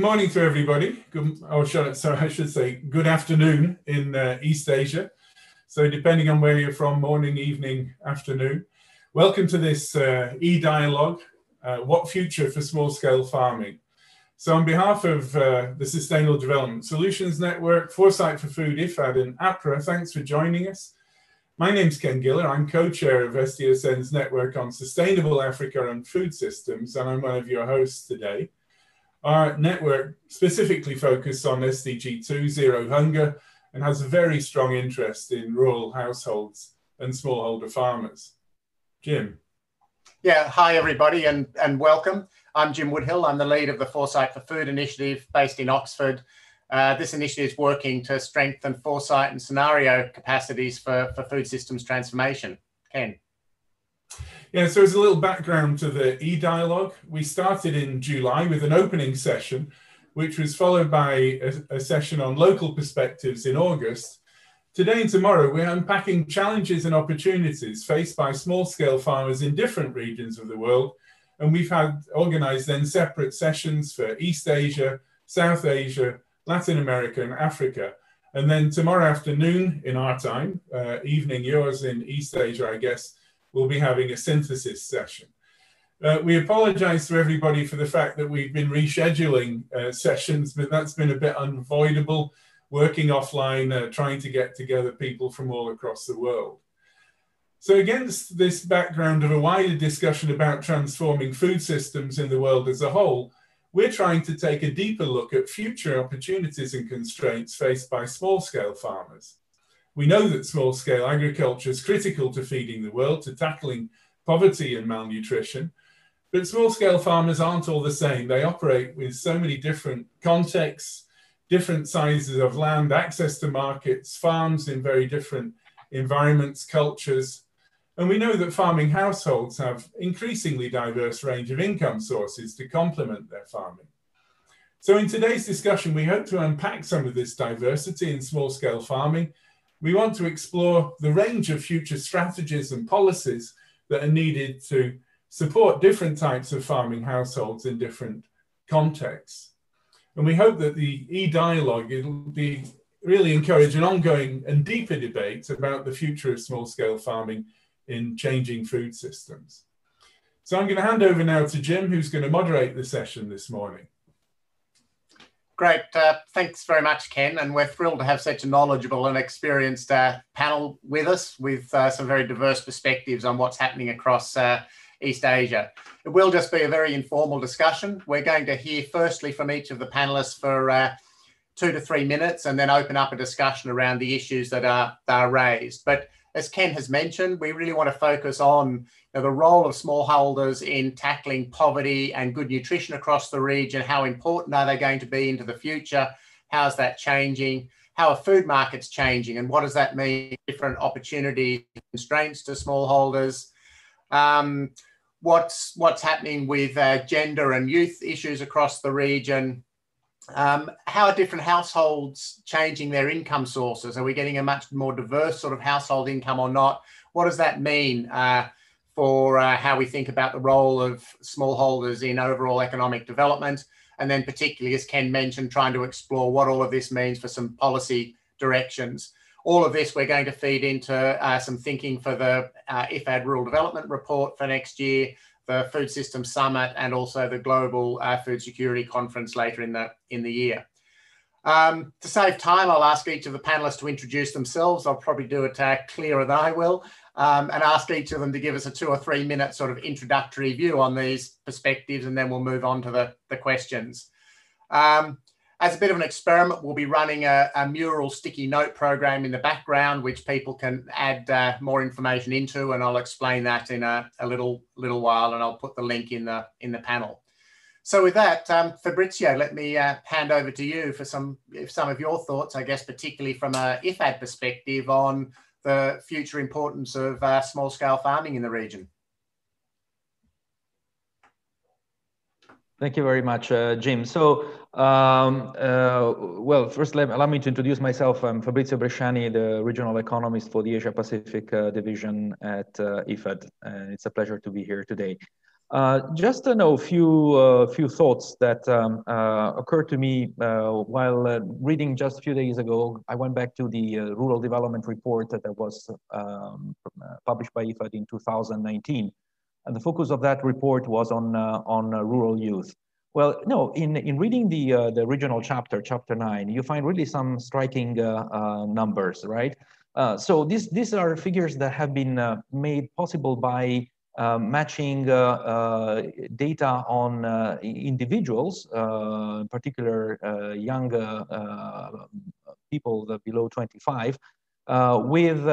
good morning to everybody. Good, oh, sorry, I should say good afternoon in uh, East Asia. So depending on where you're from, morning, evening, afternoon. Welcome to this uh, e-dialogue, uh, What Future for Small Scale Farming? So on behalf of uh, the Sustainable Development Solutions Network, Foresight for Food, IFAD and APRA, thanks for joining us. My name's Ken Giller. I'm co-chair of SDSN's network on sustainable Africa and food systems, and I'm one of your hosts today. Our network specifically focuses on SDG 2, zero hunger, and has a very strong interest in rural households and smallholder farmers. Jim. Yeah, hi everybody and, and welcome. I'm Jim Woodhill. I'm the lead of the Foresight for Food initiative based in Oxford. Uh, this initiative is working to strengthen foresight and scenario capacities for, for food systems transformation. Ken. Yeah, so as a little background to the e-dialogue, we started in July with an opening session, which was followed by a, a session on local perspectives in August. Today and tomorrow, we're unpacking challenges and opportunities faced by small-scale farmers in different regions of the world. And we've had organized then separate sessions for East Asia, South Asia, Latin America and Africa. And then tomorrow afternoon in our time, uh, evening yours in East Asia, I guess, we'll be having a synthesis session. Uh, we apologize to everybody for the fact that we've been rescheduling uh, sessions, but that's been a bit unavoidable, working offline, uh, trying to get together people from all across the world. So against this background of a wider discussion about transforming food systems in the world as a whole, we're trying to take a deeper look at future opportunities and constraints faced by small scale farmers. We know that small scale agriculture is critical to feeding the world, to tackling poverty and malnutrition. But small scale farmers aren't all the same. They operate with so many different contexts, different sizes of land, access to markets, farms in very different environments, cultures, and we know that farming households have increasingly diverse range of income sources to complement their farming. So in today's discussion, we hope to unpack some of this diversity in small scale farming. We want to explore the range of future strategies and policies that are needed to support different types of farming households in different contexts. And we hope that the e-dialogue will be really encourage an ongoing and deeper debate about the future of small scale farming in changing food systems. So I'm going to hand over now to Jim, who's going to moderate the session this morning. Great. Uh, thanks very much, Ken. And we're thrilled to have such a knowledgeable and experienced uh, panel with us with uh, some very diverse perspectives on what's happening across uh, East Asia. It will just be a very informal discussion. We're going to hear firstly from each of the panelists for uh, two to three minutes and then open up a discussion around the issues that are, that are raised. But as Ken has mentioned, we really want to focus on know, the role of smallholders in tackling poverty and good nutrition across the region. How important are they going to be into the future? How's that changing? How are food markets changing? And what does that mean? Different opportunities, constraints to smallholders. Um, what's, what's happening with uh, gender and youth issues across the region? Um, how are different households changing their income sources? Are we getting a much more diverse sort of household income or not? What does that mean uh, for uh, how we think about the role of smallholders in overall economic development? And then, particularly, as Ken mentioned, trying to explore what all of this means for some policy directions. All of this we're going to feed into uh, some thinking for the uh, IFAD Rural Development Report for next year, the Food Systems Summit and also the Global uh, Food Security Conference later in the, in the year. Um, to save time, I'll ask each of the panelists to introduce themselves. I'll probably do it uh, clearer than I will, um, and ask each of them to give us a two or three minute sort of introductory view on these perspectives, and then we'll move on to the, the questions. Um, as a bit of an experiment, we'll be running a, a, mural sticky note program in the background, which people can add uh, more information into, and I'll explain that in a, a, little little while, and I'll put the link in the in the panel. So with that, um, Fabrizio, let me uh, hand over to you for some some of your thoughts, I guess, particularly from a IFAD perspective on the future importance of uh, small scale farming in the region. Thank you very much, uh, Jim. So, um, uh, well, first, let, allow me to introduce myself. I'm Fabrizio Bresciani, the regional economist for the Asia Pacific uh, division at uh, IFAD. And it's a pleasure to be here today. Uh, just know a few uh, few thoughts that um, uh, occurred to me uh, while uh, reading just a few days ago. I went back to the uh, rural development report that was um, published by IFAD in 2019, and the focus of that report was on on rural youth. Well, no, in in reading the the original chapter, chapter nine, you find really some striking numbers, right? so these these are figures that have been made possible by uh, Uh, matching uh, uh, data on uh, individuals, uh, in particular young people below 25, with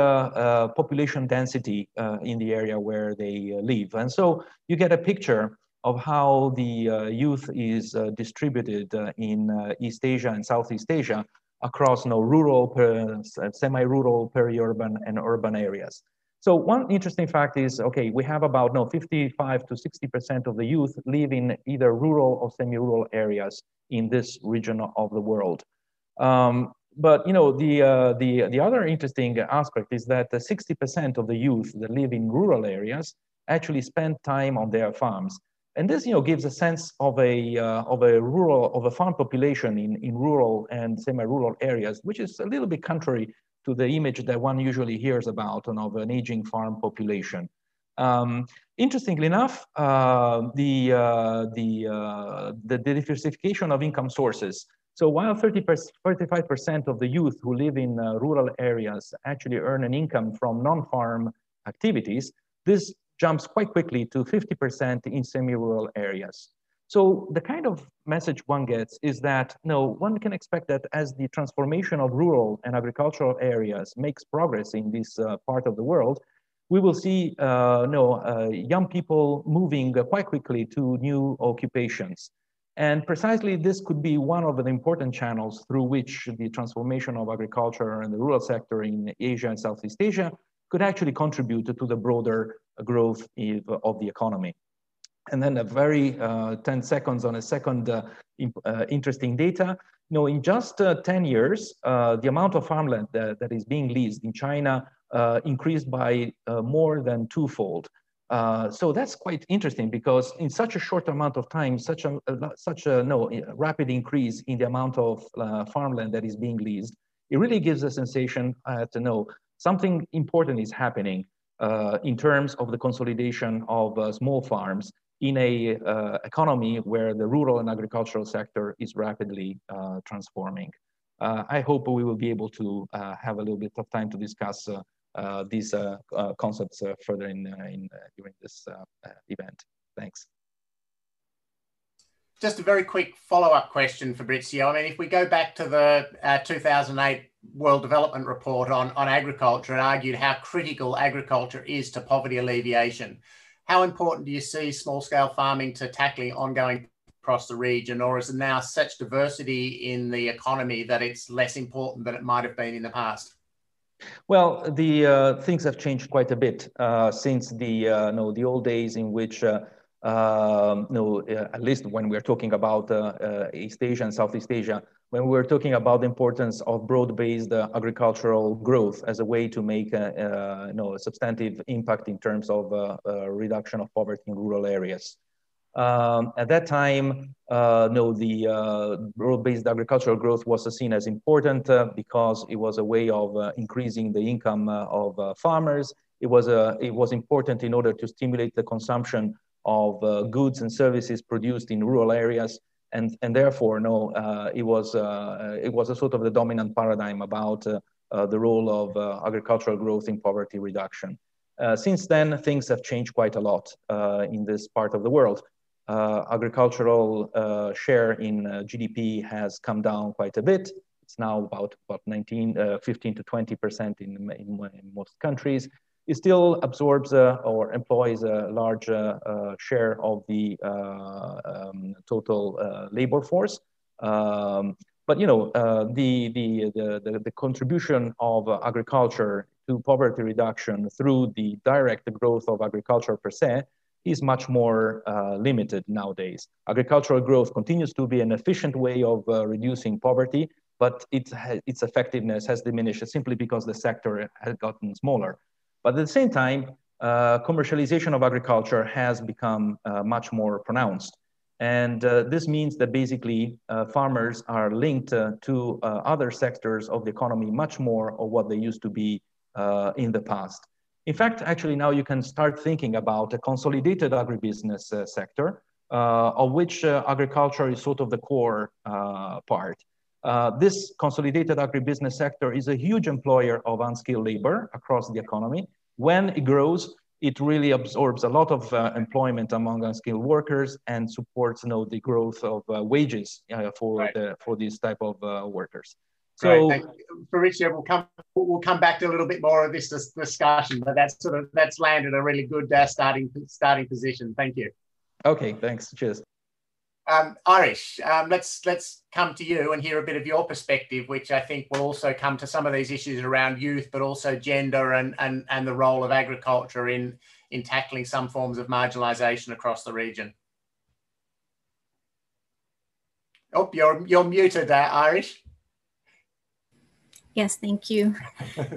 population density in the area where they live. And so you get a picture of how the uh, youth is uh, distributed uh, in East Asia and Southeast Asia across you know, rural, semi-rural, peri-urban, and urban areas. So one interesting fact is, okay, we have about no 55 to 60% of the youth live in either rural or semi-rural areas in this region of the world. Um, but you know the uh, the the other interesting aspect is that 60% of the youth that live in rural areas actually spend time on their farms, and this you know gives a sense of a uh, of a rural of a farm population in in rural and semi-rural areas, which is a little bit contrary to the image that one usually hears about of an aging farm population. Um, interestingly enough, uh, the, uh, the, uh, the, diversification of income sources. So while 30 35% of the youth who live in uh, rural areas actually earn an income from non-farm activities, this jumps quite quickly to 50% in semi-rural areas. So the kind of message one gets is that no, one can expect that as the transformation of rural and agricultural areas makes progress in this uh, part of the world, we will see uh, no, uh, young people moving quite quickly to new occupations. And precisely this could be one of the important channels through which the transformation of agriculture and the rural sector in Asia and Southeast Asia could actually contribute to the broader growth of the economy. And then a very uh, 10 seconds on a second uh, uh, interesting data. You know, in just uh, 10 years, uh, the amount of farmland that, that is being leased in China uh, increased by more than twofold. so that's quite interesting because in such a short amount of time, such a, such a no rapid increase in the amount of farmland that is being leased, it really gives a sensation to know something important is happening in terms of the consolidation of small farms in a uh, economy where the rural and agricultural sector is rapidly uh, transforming. Uh, I hope we will be able to uh, have a little bit of time to discuss uh, uh, these concepts further in, in during this event. Thanks. Just a very quick follow-up question, Fabrizio. I mean, if we go back to the 2008 World Development Report on, on agriculture and argued how critical agriculture is to poverty alleviation, how important do you see small scale farming to tackling ongoing across the region, or is it now such diversity in the economy that it's less important than it might have been in the past? Well, the uh, things have changed quite a bit uh, since the uh, no the old days in which. Uh, um, no, uh, at least when we're talking about uh, East Asia and Southeast Asia, when we were talking about the importance of broad-based uh, agricultural growth as a way to make a, uh, you know, a substantive impact in terms of uh, uh reduction of poverty in rural areas. Um, at that time, uh, no, the uh, broad-based agricultural growth was seen as important because it was a way of increasing the income of farmers. It was, a, it was important in order to stimulate the consumption of goods and services produced in rural areas and and therefore no uh, it was uh, it was a sort of the dominant paradigm about uh, uh the role of uh, agricultural growth in poverty reduction. Uh, since then things have changed quite a lot in this part of the world. Agricultural share in gdp has come down quite a bit. It's now about about 19 15 to 20 percent in, in, in most countries it still absorbs uh, or employs a large uh, uh, share of the um, total labor force. Um, but you know the, the, the, the, contribution of agriculture to poverty reduction through the direct growth of agriculture per se is much more uh, limited nowadays. Agricultural growth continues to be an efficient way of uh, reducing poverty, but it its effectiveness has diminished simply because the sector has gotten smaller. But at the same time, uh, commercialization of agriculture has become uh, much more pronounced. And uh, this means that basically uh, farmers are linked uh, to uh, other sectors of the economy much more of what they used to be in the past. In fact, actually now you can start thinking about a consolidated agribusiness sector, of which agriculture is sort of the core part. Uh, this consolidated agribusiness sector is a huge employer of unskilled labor across the economy. When it grows, it really absorbs a lot of uh, employment among unskilled workers and supports you know, the growth of uh, wages uh, for, right. the, for these type of uh, workers. So, Fabrizio, we'll come we'll come back to a little bit more of this discussion, but that's sort of that's landed a really good uh, starting starting position. Thank you. Okay, thanks. Cheers. Um, Irish, um, let's let's come to you and hear a bit of your perspective, which I think will also come to some of these issues around youth, but also gender and and and the role of agriculture in in tackling some forms of marginalisation across the region. Oh, you're you're muted, uh, Irish. Yes, thank you.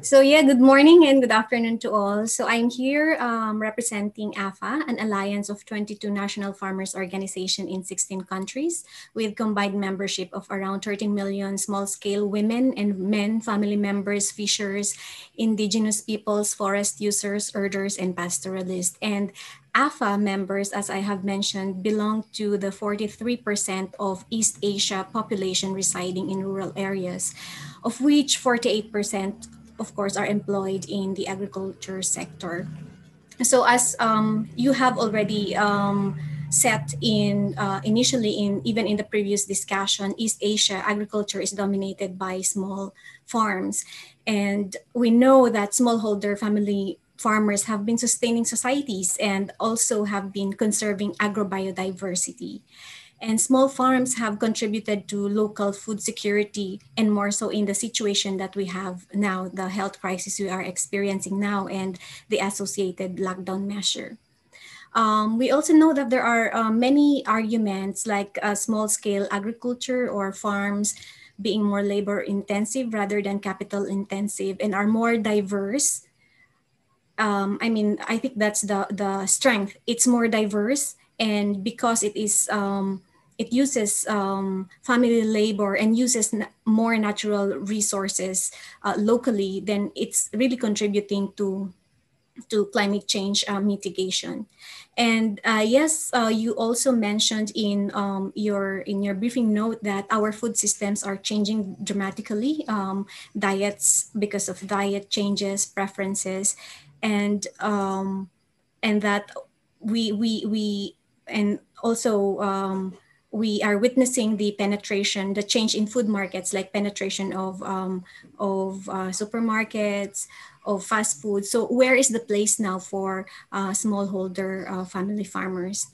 so yeah, good morning and good afternoon to all. So I'm here um, representing AFA, an alliance of 22 national farmers organization in 16 countries with combined membership of around 13 million small-scale women and men, family members, fishers, indigenous peoples, forest users, herders, and pastoralists. And AFA members, as I have mentioned, belong to the 43% of East Asia population residing in rural areas, of which 48%, of course, are employed in the agriculture sector. So as um, you have already um, set in uh, initially in even in the previous discussion, East Asia agriculture is dominated by small farms. And we know that smallholder family farmers have been sustaining societies and also have been conserving agrobiodiversity. And small farms have contributed to local food security and more so in the situation that we have now, the health crisis we are experiencing now and the associated lockdown measure. Um, we also know that there are uh, many arguments like uh, small scale agriculture or farms being more labor intensive rather than capital intensive and are more diverse um, I mean, I think that's the the strength. It's more diverse, and because it is, um, it uses um, family labor and uses more natural resources uh, locally, then it's really contributing to to climate change uh, mitigation. And uh, yes, uh, you also mentioned in um, your in your briefing note that our food systems are changing dramatically. Um, diets because of diet changes, preferences, and um, and that we we we and also um, we are witnessing the penetration, the change in food markets, like penetration of um, of uh, supermarkets, of fast food. So where is the place now for uh, smallholder uh, family farmers?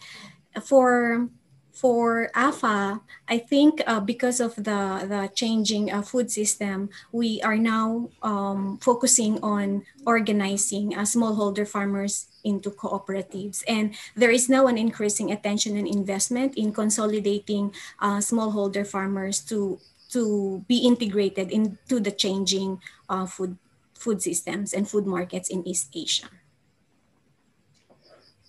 For for AFA, I think uh, because of the, the changing uh, food system, we are now um, focusing on organizing uh, smallholder farmers into cooperatives. And there is now an increasing attention and investment in consolidating uh, smallholder farmers to, to be integrated into the changing uh, food, food systems and food markets in East Asia.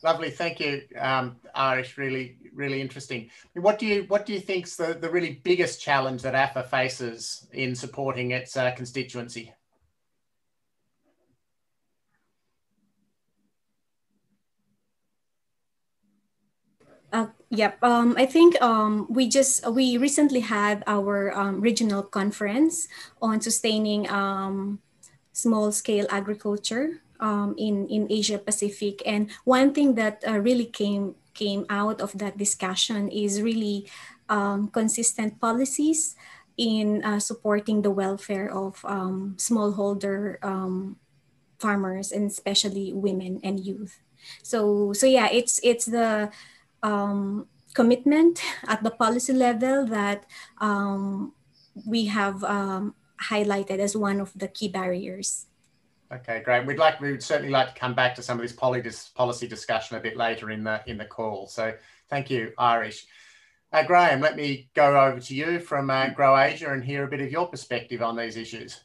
Lovely, thank you, um, Irish. Really, really interesting. What do you what do you think's the the really biggest challenge that AFA faces in supporting its uh, constituency? Uh, yep. Um, I think um, we just we recently had our um, regional conference on sustaining um, small scale agriculture um, in in Asia Pacific. And one thing that uh, really came came out of that discussion is really um, consistent policies in uh, supporting the welfare of um, smallholder um, farmers and especially women and youth. So so yeah, it's it's the um, commitment at the policy level that um, we have highlighted as one of the key barriers. Okay, great. We'd like we would certainly like to come back to some of this policy discussion a bit later in the in the call. So thank you, Irish. Uh, Grahame, let me go over to you from uh, Grow Asia and hear a bit of your perspective on these issues.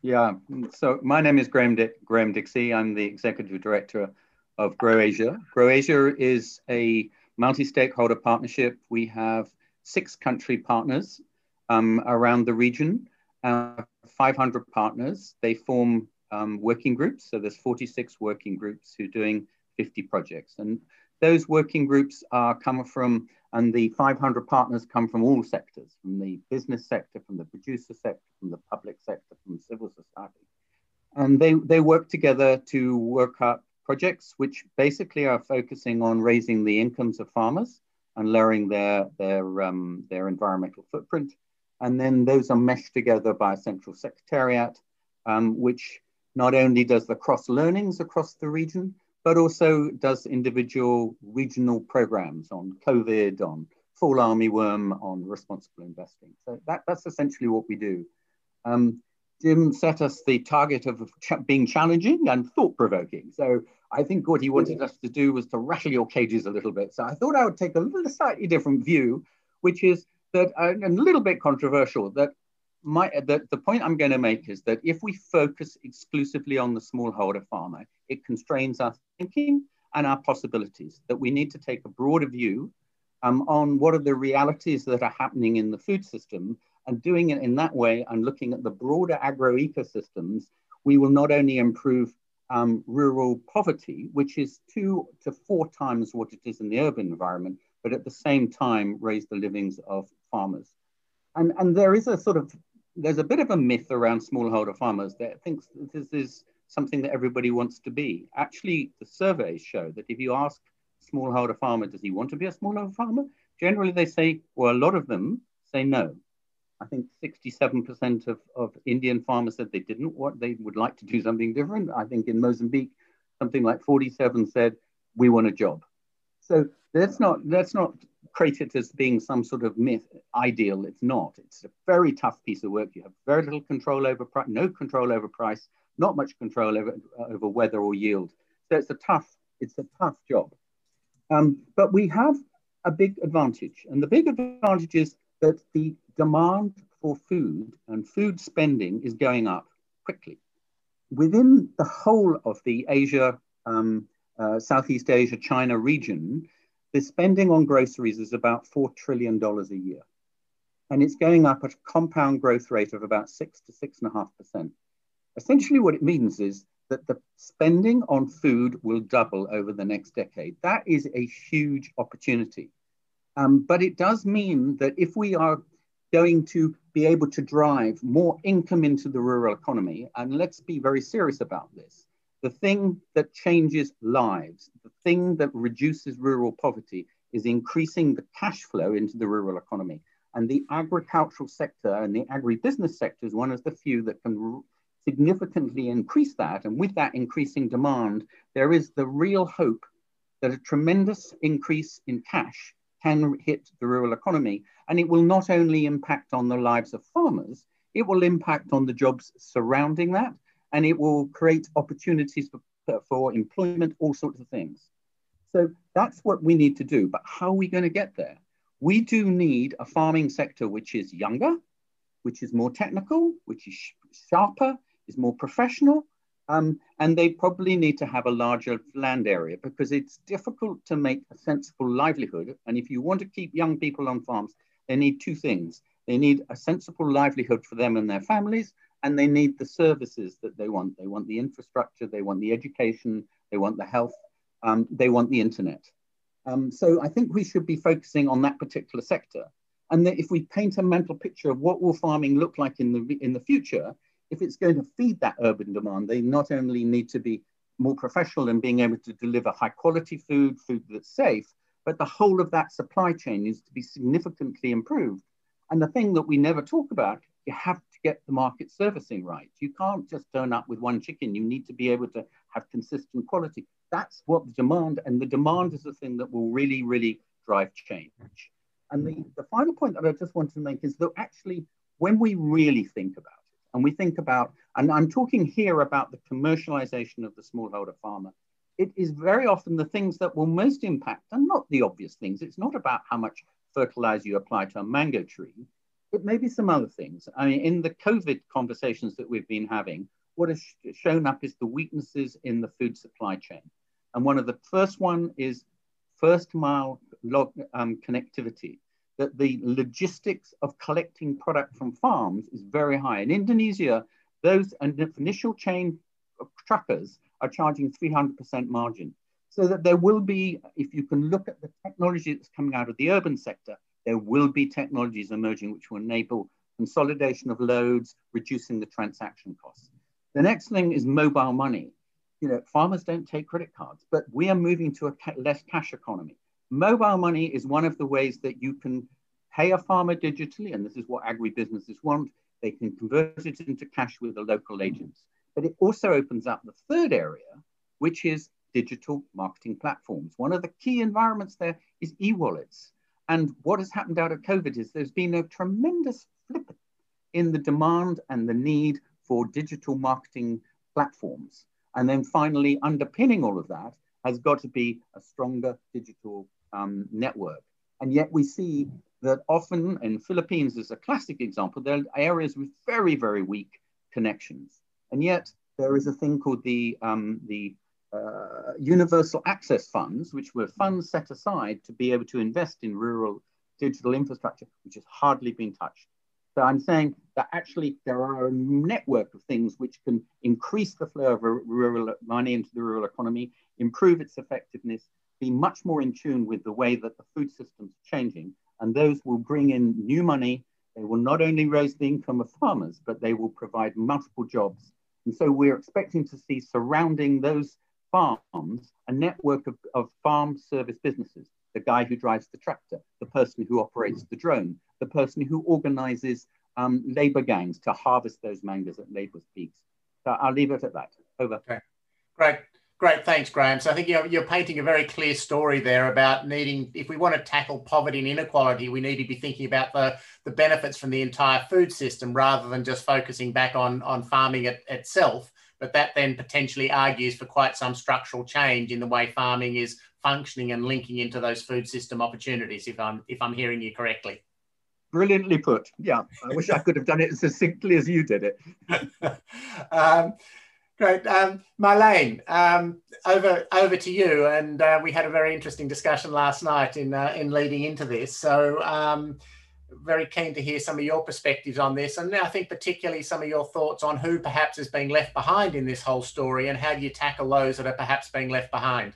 Yeah, so my name is Grahame, Di- Grahame Dixie. I'm the Executive Director of Grow Asia. Grow Asia is a multi-stakeholder partnership. We have six country partners um, around the region, uh, 500 partners. They form um, working groups. So there's 46 working groups who are doing 50 projects. And those working groups are come from, and the 500 partners come from all sectors, from the business sector, from the producer sector, from the public sector, from civil society. And they, they work together to work up projects which basically are focusing on raising the incomes of farmers and lowering their, their, um, their environmental footprint. And then those are meshed together by a central secretariat, um, which not only does the cross learnings across the region, but also does individual regional programs on COVID, on fall armyworm, on responsible investing. So that, that's essentially what we do. Um, Jim set us the target of being challenging and thought provoking. So I think what he wanted us to do was to rattle your cages a little bit. So I thought I would take a little slightly different view, which is that, uh, a little bit controversial, that my, the, the point I'm going to make is that if we focus exclusively on the smallholder farmer, it constrains our thinking and our possibilities, that we need to take a broader view um, on what are the realities that are happening in the food system and doing it in that way and looking at the broader agro ecosystems, we will not only improve um, rural poverty, which is two to four times what it is in the urban environment, but at the same time raise the livings of farmers. And, and there is a sort of, there's a bit of a myth around smallholder farmers that thinks this is something that everybody wants to be. Actually, the surveys show that if you ask smallholder farmer, does he want to be a smallholder farmer? Generally, they say, well, a lot of them say no. I think 67% of, of Indian farmers said they didn't want, they would like to do something different. I think in Mozambique, something like 47 said, we want a job. So let's not, let's not create it as being some sort of myth, ideal. It's not. It's a very tough piece of work. You have very little control over price, no control over price, not much control over, over weather or yield. So it's a tough, it's a tough job. Um, but we have a big advantage. And the big advantage is that the demand for food and food spending is going up quickly. Within the whole of the Asia, um, uh, Southeast Asia, China region, the spending on groceries is about $4 trillion a year. And it's going up at a compound growth rate of about six to six and a half percent. Essentially, what it means is that the spending on food will double over the next decade. That is a huge opportunity. Um, but it does mean that if we are going to be able to drive more income into the rural economy, and let's be very serious about this, the thing that changes lives, the thing that reduces rural poverty is increasing the cash flow into the rural economy. And the agricultural sector and the agribusiness sector is one of the few that can significantly increase that. And with that increasing demand, there is the real hope that a tremendous increase in cash can hit the rural economy. And it will not only impact on the lives of farmers, it will impact on the jobs surrounding that, and it will create opportunities for, for employment, all sorts of things. So that's what we need to do. But how are we going to get there? We do need a farming sector which is younger, which is more technical, which is sharper, is more professional, um, and they probably need to have a larger land area because it's difficult to make a sensible livelihood. And if you want to keep young people on farms, they need two things. They need a sensible livelihood for them and their families, and they need the services that they want. They want the infrastructure, they want the education, they want the health, um, they want the internet. Um, so I think we should be focusing on that particular sector. And that if we paint a mental picture of what will farming look like in the, in the future, if it's going to feed that urban demand, they not only need to be more professional in being able to deliver high quality food, food that's safe, but the whole of that supply chain needs to be significantly improved. And the thing that we never talk about, you have to get the market servicing right. You can't just turn up with one chicken. You need to be able to have consistent quality. That's what the demand, and the demand is the thing that will really, really drive change. And the, the final point that I just wanted to make is that actually, when we really think about it, and we think about, and I'm talking here about the commercialization of the smallholder farmer, it is very often the things that will most impact and not the obvious things. It's not about how much fertilizer you apply to a mango tree. It may be some other things. I mean, in the COVID conversations that we've been having, what has shown up is the weaknesses in the food supply chain. And one of the first one is first mile log, um, connectivity. That the logistics of collecting product from farms is very high. In Indonesia, those initial chain truckers are charging 300% margin. So that there will be, if you can look at the technology that's coming out of the urban sector, there will be technologies emerging which will enable consolidation of loads, reducing the transaction costs. The next thing is mobile money. You know, farmers don't take credit cards, but we are moving to a less cash economy. Mobile money is one of the ways that you can pay a farmer digitally, and this is what agribusinesses want. They can convert it into cash with the local agents. But it also opens up the third area, which is digital marketing platforms. One of the key environments there is e-wallets. And what has happened out of COVID is there's been a tremendous flip in the demand and the need for digital marketing platforms. And then finally, underpinning all of that has got to be a stronger digital um, network. And yet we see that often in Philippines is a classic example, there are areas with very, very weak connections. And yet there is a thing called the, um, the uh, universal access funds, which were funds set aside to be able to invest in rural digital infrastructure, which has hardly been touched. So I'm saying that actually there are a network of things which can increase the flow of rural money into the rural economy, improve its effectiveness, be much more in tune with the way that the food system is changing. And those will bring in new money. They will not only raise the income of farmers, but they will provide multiple jobs. And so we're expecting to see surrounding those farms a network of, of farm service businesses the guy who drives the tractor, the person who operates the drone, the person who organizes um, labor gangs to harvest those mangoes at labor's peaks. So I'll leave it at that. Over. Okay. Great. Great. Thanks, Grahame. So I think you're, you're painting a very clear story there about needing, if we want to tackle poverty and inequality, we need to be thinking about the, the benefits from the entire food system rather than just focusing back on, on farming it, itself. But that then potentially argues for quite some structural change in the way farming is functioning and linking into those food system opportunities, if I'm, if I'm hearing you correctly. Brilliantly put. Yeah, I wish I could have done it as succinctly as you did it. um, great, um, Marlene. Um, over over to you. And uh, we had a very interesting discussion last night in uh, in leading into this. So um, very keen to hear some of your perspectives on this, and I think particularly some of your thoughts on who perhaps is being left behind in this whole story, and how do you tackle those that are perhaps being left behind.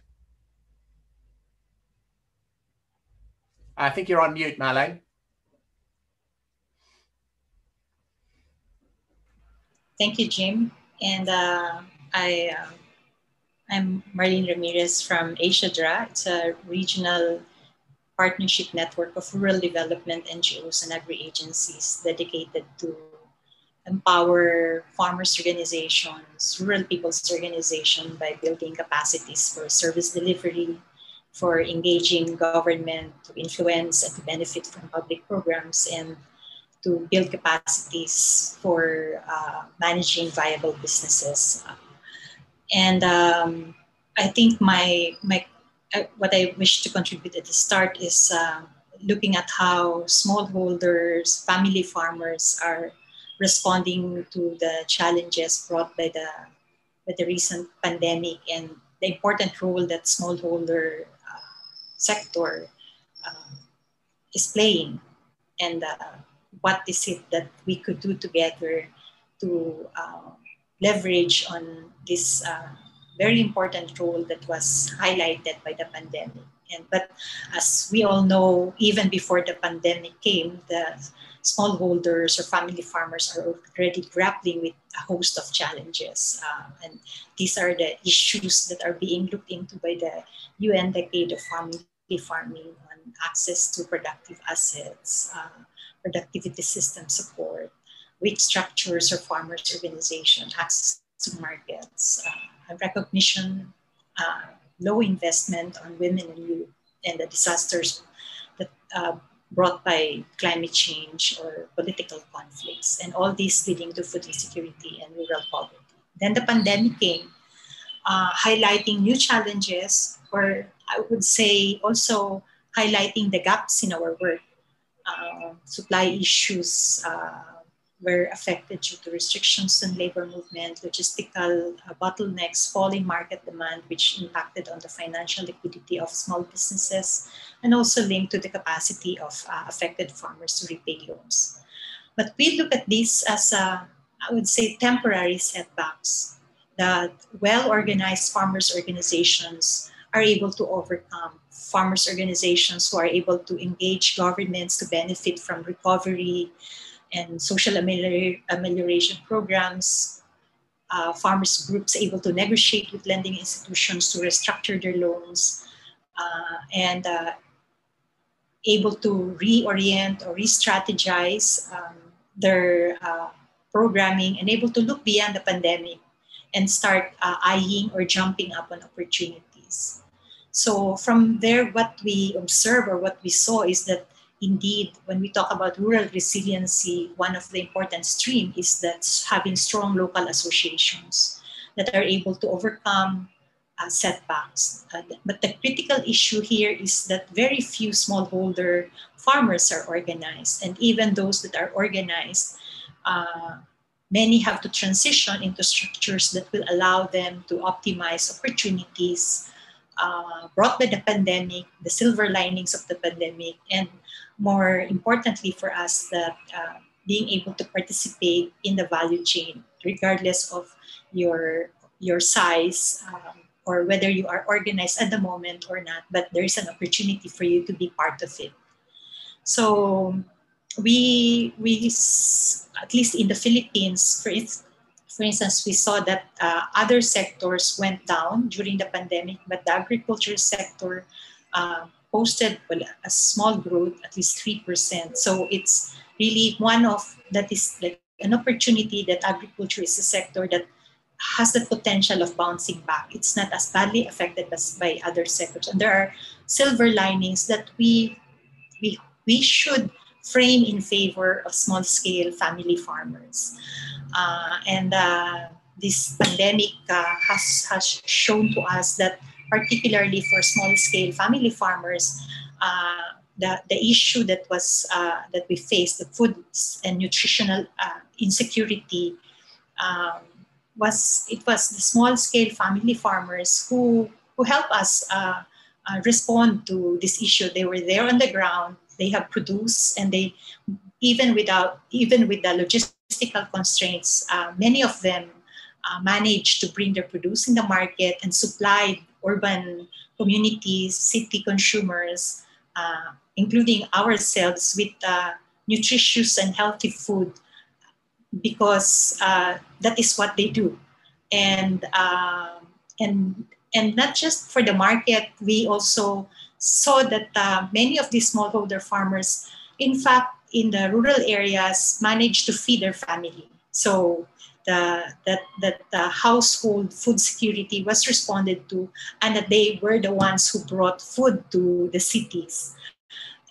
I think you're on mute, Marlene. Thank you, Jim. And uh, I, uh, I'm Marlene Ramirez from AsiaDHRRA. It's a regional partnership network of rural development NGOs and agri-agencies dedicated to empower farmers organizations, rural people's organization by building capacities for service delivery, for engaging government to influence and to benefit from public programs, and to build capacities for uh, managing viable businesses. And um, I think my, my what I wish to contribute at the start is uh, looking at how smallholders, family farmers are responding to the challenges brought by the, by the recent pandemic and the important role that smallholder uh, sector uh, is playing and uh, what is it that we could do together to uh, leverage on this uh, very important role that was highlighted by the pandemic. And, but as we all know, even before the pandemic came, the smallholders or family farmers are already grappling with a host of challenges. Uh, and these are the issues that are being looked into by the UN Decade of Family Farming on access to productive assets, uh, productivity system support, weak structures or farmers organization, access to markets, uh, recognition, uh, low investment on women and youth, and the disasters that uh, brought by climate change or political conflicts, and all these leading to food insecurity and rural poverty. Then the pandemic came, uh, highlighting new challenges, or I would say also highlighting the gaps in our work uh, supply issues uh, were affected due to restrictions on labor movement, logistical uh, bottlenecks, falling market demand, which impacted on the financial liquidity of small businesses, and also linked to the capacity of uh, affected farmers to repay loans. But we look at this as, I would say, temporary setbacks that well-organized farmers organizations are able to overcome. Farmers organizations who are able to engage governments to benefit from recovery, and social amelioration programs, uh, farmers groups able to negotiate with lending institutions to restructure their loans, uh, and uh, able to reorient or re-strategize um, their uh, programming and able to look beyond the pandemic and start uh, eyeing or jumping up on opportunities. So from there, what we observe or what we saw is that indeed, when we talk about rural resiliency, one of the important stream is that having strong local associations that are able to overcome uh, setbacks. Uh, but the critical issue here is that very few smallholder farmers are organized, and even those that are organized, uh, many have to transition into structures that will allow them to optimize opportunities uh, brought by the pandemic, the silver linings of the pandemic, and more importantly for us, that uh, being able to participate in the value chain, regardless of your your size um, or whether you are organized at the moment or not, but there is an opportunity for you to be part of it. So we we at least in the Philippines, for for instance, we saw that uh, other sectors went down during the pandemic, but the agriculture sector uh, posted well, a small growth, at least 3%. So it's really one of that is like an opportunity that agriculture is a sector that has the potential of bouncing back. It's not as badly affected as by other sectors. And there are silver linings that we we we should frame in favor of small scale family farmers. Uh, and uh, this pandemic uh, has, has shown to us that particularly for small scale family farmers, uh, the, the issue that was uh, that we faced, the food and nutritional uh, insecurity, um, was it was the small scale family farmers who who helped us respond to this issue. They were there on the ground they have produced and they even without even with the logistical constraints uh, many of them uh, managed to bring their produce in the market and supply urban communities city consumers uh, including ourselves with uh, nutritious and healthy food because uh, that is what they do. And uh, and and not just for the market we also saw that uh, many of these smallholder farmers, in fact, in the rural areas, managed to feed their family. So the, that, that the household food security was responded to, and that they were the ones who brought food to the cities.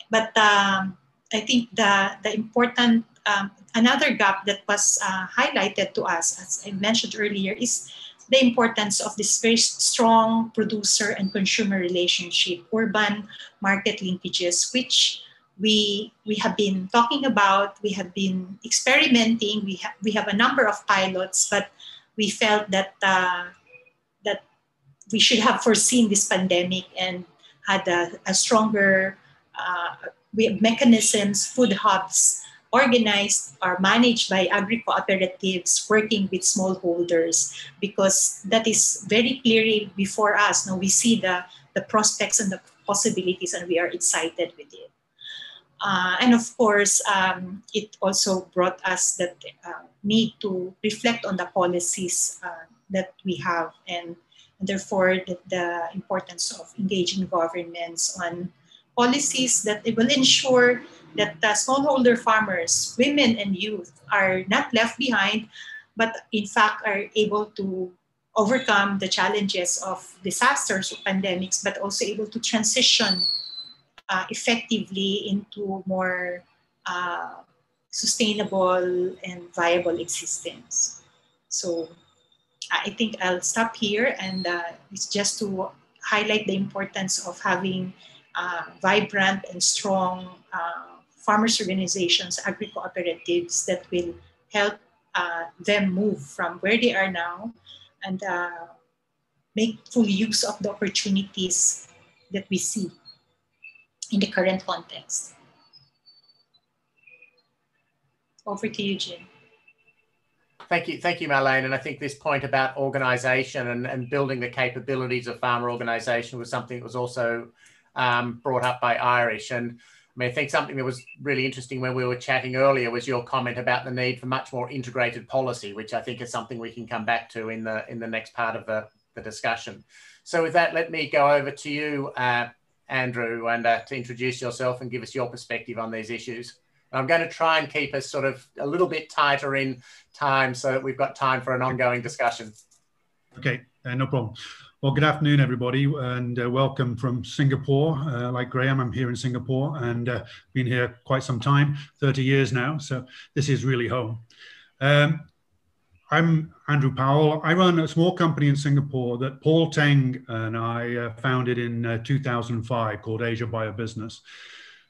But um, I think the, the important, um, another gap that was uh, highlighted to us, as I mentioned earlier, is the importance of this very strong producer and consumer relationship, urban market linkages, which we we have been talking about, we have been experimenting, we have we have a number of pilots, but we felt that uh, that we should have foreseen this pandemic and had a, a stronger uh, mechanisms, food hubs organized or managed by agri-cooperatives working with smallholders because that is very clearly before us. Now we see the, the prospects and the possibilities and we are excited with it. Uh, and of course, um, it also brought us that uh, need to reflect on the policies uh, that we have and, and therefore the, the, importance of engaging governments on policies that will ensure that the smallholder farmers, women and youth, are not left behind, but in fact are able to overcome the challenges of disasters or pandemics, but also able to transition uh, effectively into more uh, sustainable and viable existence. So I think I'll stop here and uh, it's just to highlight the importance of having uh, vibrant and strong uh, farmers organizations, agri-cooperatives that will help uh, them move from where they are now and uh, make full use of the opportunities that we see in the current context. Over to you, Jim. Thank you, thank you, Marlene. And I think this point about organisation and, and building the capabilities of farmer organisation was something that was also um, brought up by Irish. And I mean, I think something that was really interesting when we were chatting earlier was your comment about the need for much more integrated policy, which I think is something we can come back to in the in the next part of the, the discussion. So with that, let me go over to you, uh, Andrew, and uh, to introduce yourself and give us your perspective on these issues. I'm going to try and keep us sort of a little bit tighter in time so that we've got time for an ongoing discussion. Okay, uh, no problem. Well, good afternoon, everybody, and uh, welcome from Singapore. Uh, like Grahame, I'm here in Singapore and uh, been here quite some time, 30 years now. So this is really home. Um, I'm Andrew Powell. I run a small company in Singapore that Paul Teng and I uh, founded in uh, 2005 called Asia BioBusiness.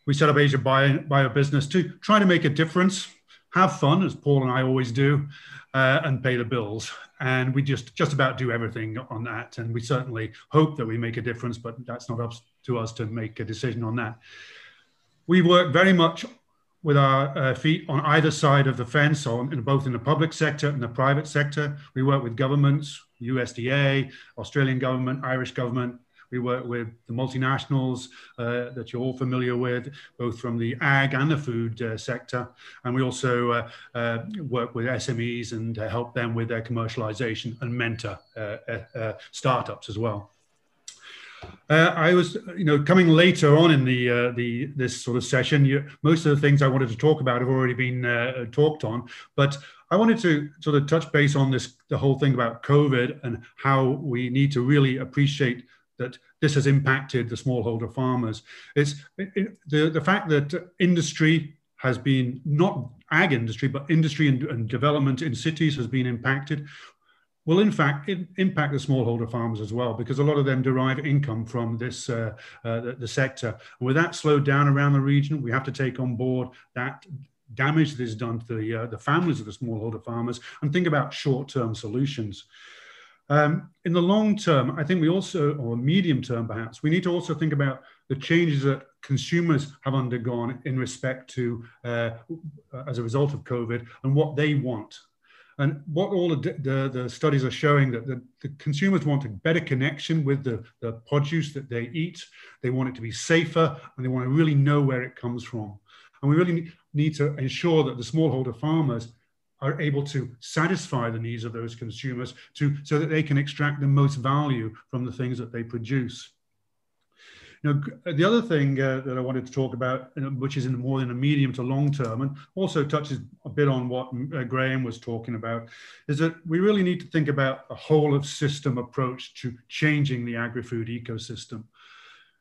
We set up Asia Bio, Bio Business to try to make a difference, have fun, as Paul and I always do, uh, and pay the bills. And we just just about do everything on that. And we certainly hope that we make a difference but that's not up to us to make a decision on that. We work very much with our uh, feet on either side of the fence on in both in the public sector and the private sector. We work with governments usda australian government irish government we work with the multinationals uh, that you're all familiar with, both from the ag and the food uh, sector. And we also uh, uh work with SMEs and uh, help them with their commercialization and mentor startups as well. Uh, I was, you know, coming later on in the uh, the this sort of session. You, most of the things I wanted to talk about have already been uh, talked on, but I wanted to sort of touch base on this the whole thing about COVID and how we need to really appreciate that this has impacted the smallholder farmers. It's it, it, the, the fact that industry has been not ag industry, but industry and, and development in cities has been impacted will in fact impact the smallholder farmers as well because a lot of them derive income from this uh, uh, the, the, sector. With that slowed down around the region, we have to take on board that damage that is done to the, uh, the families of the smallholder farmers and think about short-term solutions. Um, in the long term, I think we also, or medium term perhaps, we need to also think about the changes that consumers have undergone in respect to, uh, as a result of COVID, and what they want. And what all the, the, the studies are showing that the, the, consumers want a better connection with the, the produce that they eat. They want it to be safer and they want to really know where it comes from. And we really need to ensure that the smallholder farmers are able to satisfy the needs of those consumers to, so that they can extract the most value from the things that they produce. Now, the other thing uh, that I wanted to talk about, which is in more than a medium to long term, and also touches a bit on what uh, Grahame was talking about, is that we really need to think about a whole of system approach to changing the agri-food ecosystem.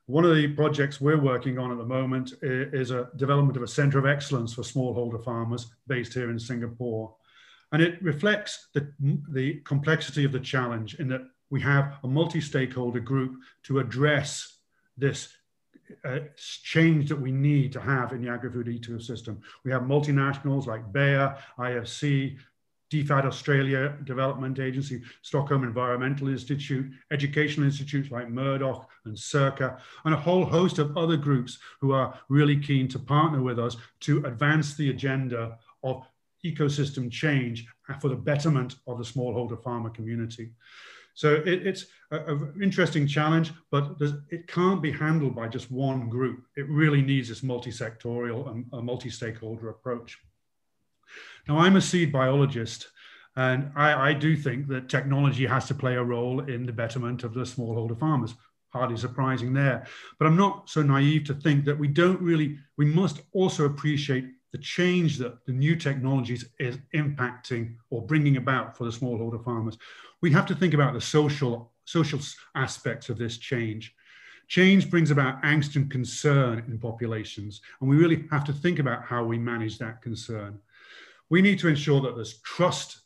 One of the projects we're working on at the moment is a development of a center of excellence for smallholder farmers based here in Singapore. And it reflects the, the complexity of the challenge in that we have a multi-stakeholder group to address this uh, change that we need to have in the agri-food ecosystem. We have multinationals like Bayer, IFC, DFAT Australia Development Agency, Stockholm Environmental Institute, educational institutes like Murdoch and SEARCA, and a whole host of other groups who are really keen to partner with us to advance the agenda of ecosystem change for the betterment of the smallholder farmer community. So it, it's an interesting challenge, but it can't be handled by just one group. It really needs this multi-sectorial and multi-stakeholder approach. Now, I'm a seed biologist, and I, I, do think that technology has to play a role in the betterment of the smallholder farmers. Hardly surprising there. But I'm not so naive to think that we don't really, we must also appreciate the change that the new technologies is impacting or bringing about for the smallholder farmers. We have to think about the social, social aspects of this change. Change brings about angst and concern in populations, and we really have to think about how we manage that concern. We need to ensure that there's trust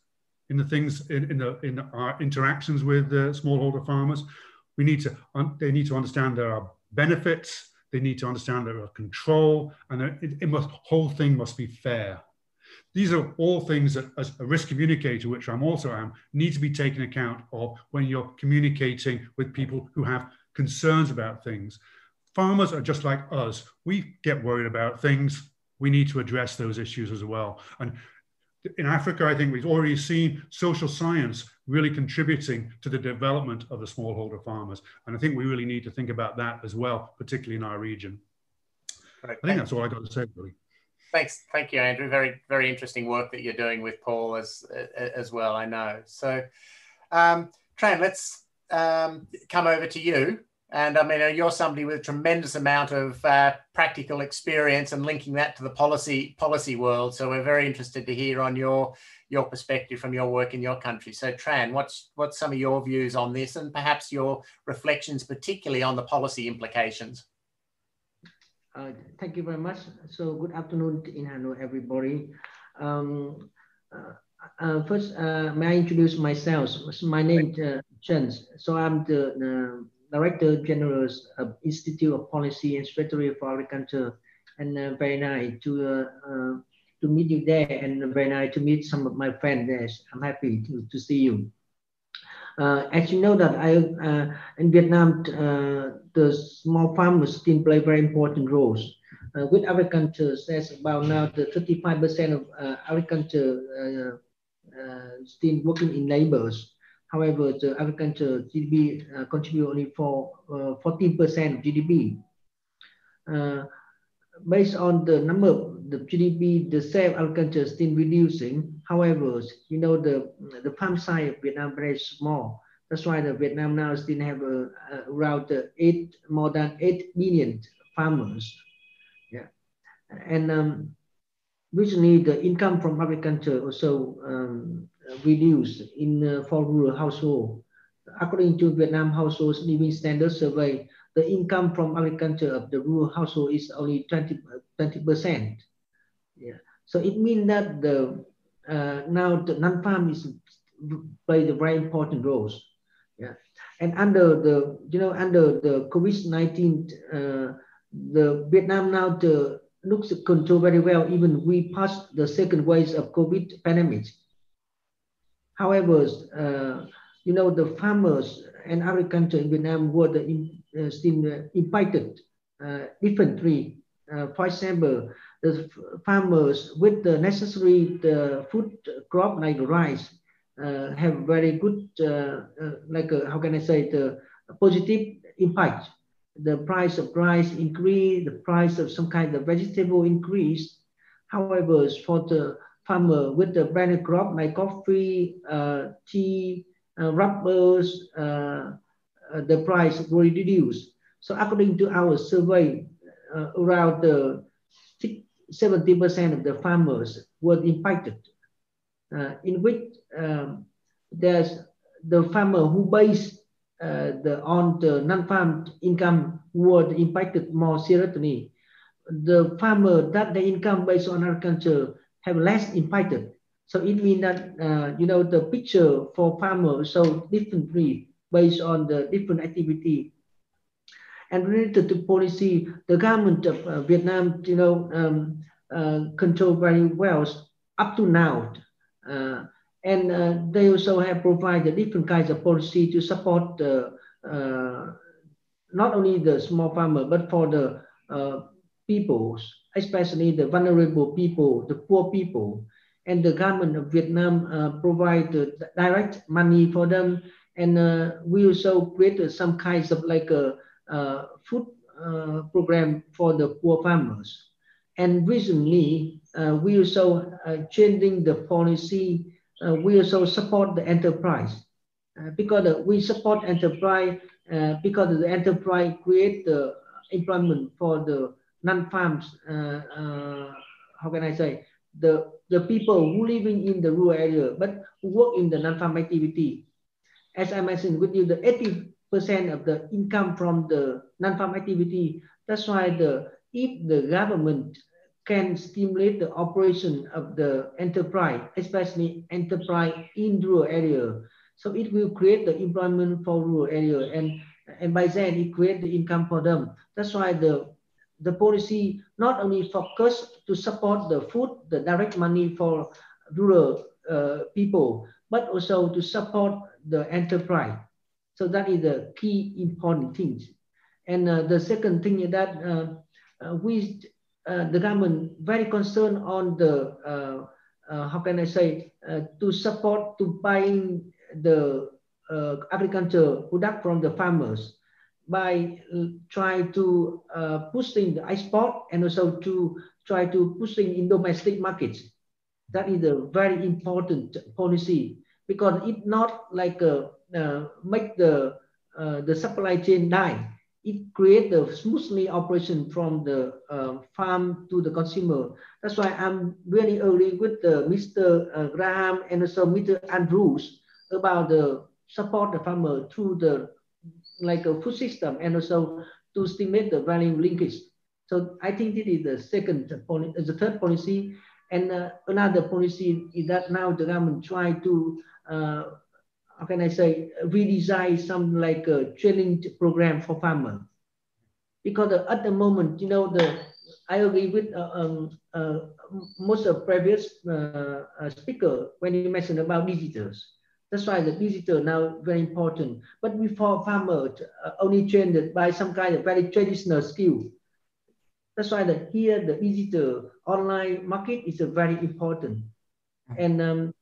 in the things in, in, the, in our interactions with the smallholder farmers. We need to they need to understand there are benefits. They need to understand there are control, and it, it must whole thing must be fair. These are all things that, as a risk communicator, which I'm also am, need to be taken account of when you're communicating with people who have concerns about things. Farmers are just like us. We get worried about things. We need to address those issues as well. And in Africa, I think we've already seen social science really contributing to the development of the smallholder farmers. And I think we really need to think about that as well, particularly in our region. I think that's all I got to say, really. Thanks, thank you, Andrew. Very, very interesting work that you're doing with Paul as as well. I know. So, um, Tran, let's um, come over to you. And I mean, you're somebody with a tremendous amount of uh, practical experience and linking that to the policy policy world. So we're very interested to hear on your your perspective from your work in your country. So Tran, what's what's some of your views on this, and perhaps your reflections, particularly on the policy implications? Uh, thank you very much. So good afternoon in Hanoi, everybody. Um, uh, uh, first, uh, may I introduce myself? My name is uh, Chen. So I'm the Director General of Institute of Policy and Strategy for Agriculture. And uh, very nice to to meet you there, and very nice to meet some of my friends there. I'm happy to, to see you. Uh, as you know that I, uh, in Vietnam, uh, the small farmers still play very important roles. Uh, with agriculture, there's about now the 35% of uh, agriculture uh, still working in labors. However, the agriculture GDP uh, contribute only for 14% uh, of GDP. Uh, based on the number of the GDP, the sale of agriculture is still reducing. However, you know, the, the farm size of Vietnam very small. That's why the Vietnam now still have a around eight, more than 8 million farmers. Yeah. And um, recently the income from agriculture also um, reduced in uh, for rural household. According to Vietnam Households Living Standard Survey, the income from agriculture of the rural household is only 20, 20%. Yeah. So it means that the uh, now the non-farm is play the very important roles. Yeah, and under the you know under the COVID nineteen, uh, the Vietnam now the looks control very well. Even we passed the second wave of COVID pandemic. However, uh, you know the farmers and agriculture in Vietnam were the, uh, still uh, impacted uh, differently. Uh, for example, the farmers with the necessary the food crop like rice have very good, like how can I say, the positive impact. The price of rice increased, the price of some kind of vegetable increased. However, for the farmer with the branded crop like coffee, uh, tea, uh, rubbers, uh, the price will reduce. So according to our survey, around the 70% of the farmers were impacted, uh, in which um, there's the farmer who base uh, the, on the non-farm income were impacted more seriously. The farmer that the income based on agriculture have less impacted. So it means that, uh, you know, the picture for farmers so differently based on the different activity and related to policy, the government of uh, Vietnam, you know, um, uh, control very well up to now. Uh, and uh, they also have provided different kinds of policy to support the, not only the small farmer, but for the peoples, especially the vulnerable people, the poor people. And the government of Vietnam uh, provide direct money for them. And uh, we also created some kinds of like a, a food uh, program for the poor farmers. And recently, uh, we also uh, changing the policy. Uh, we also support the enterprise because we support enterprise because the enterprise create the employment for the non-farms. Uh, how can I say the the people who living in the rural area but who work in the non-farm activity. As I mentioned with you, the 80% of the income from the non-farm activity. That's why the if the government can stimulate the operation of the enterprise, especially enterprise in rural area. So it will create the employment for rural area and, and by then it create the income for them. That's why the the policy not only focus to support the food, the direct money for rural uh, people, but also to support the enterprise. So that is the key important things. And uh, the second thing is that uh, uh we, uh, the government very concerned on the, uh, how can I say, to support to buying the agriculture product from the farmers by trying to uh, pushing the export and also to try to pushing in domestic markets. That is a very important policy because it not like a, uh, make the uh, the supply chain die. It create the smoothly operation from the uh, farm to the consumer. That's why I'm really agree with uh, Mr. Uh, Grahame and also Mr. Andrews about the support the farmer through the like a food system and also to stimulate the value linkage. So I think this is the second policy, the third policy. And uh, another policy is that now the government try to, uh, how can I say, redesign some like a training program for farmers. Because uh, at the moment, you know, the I agree with uh, um, uh, most of previous uh, speaker when you mentioned about digitals. That's why the digital now very important. But before farmer uh, only trained by some kind of very traditional skill. That's why the, here the digital online market is a very important. And um,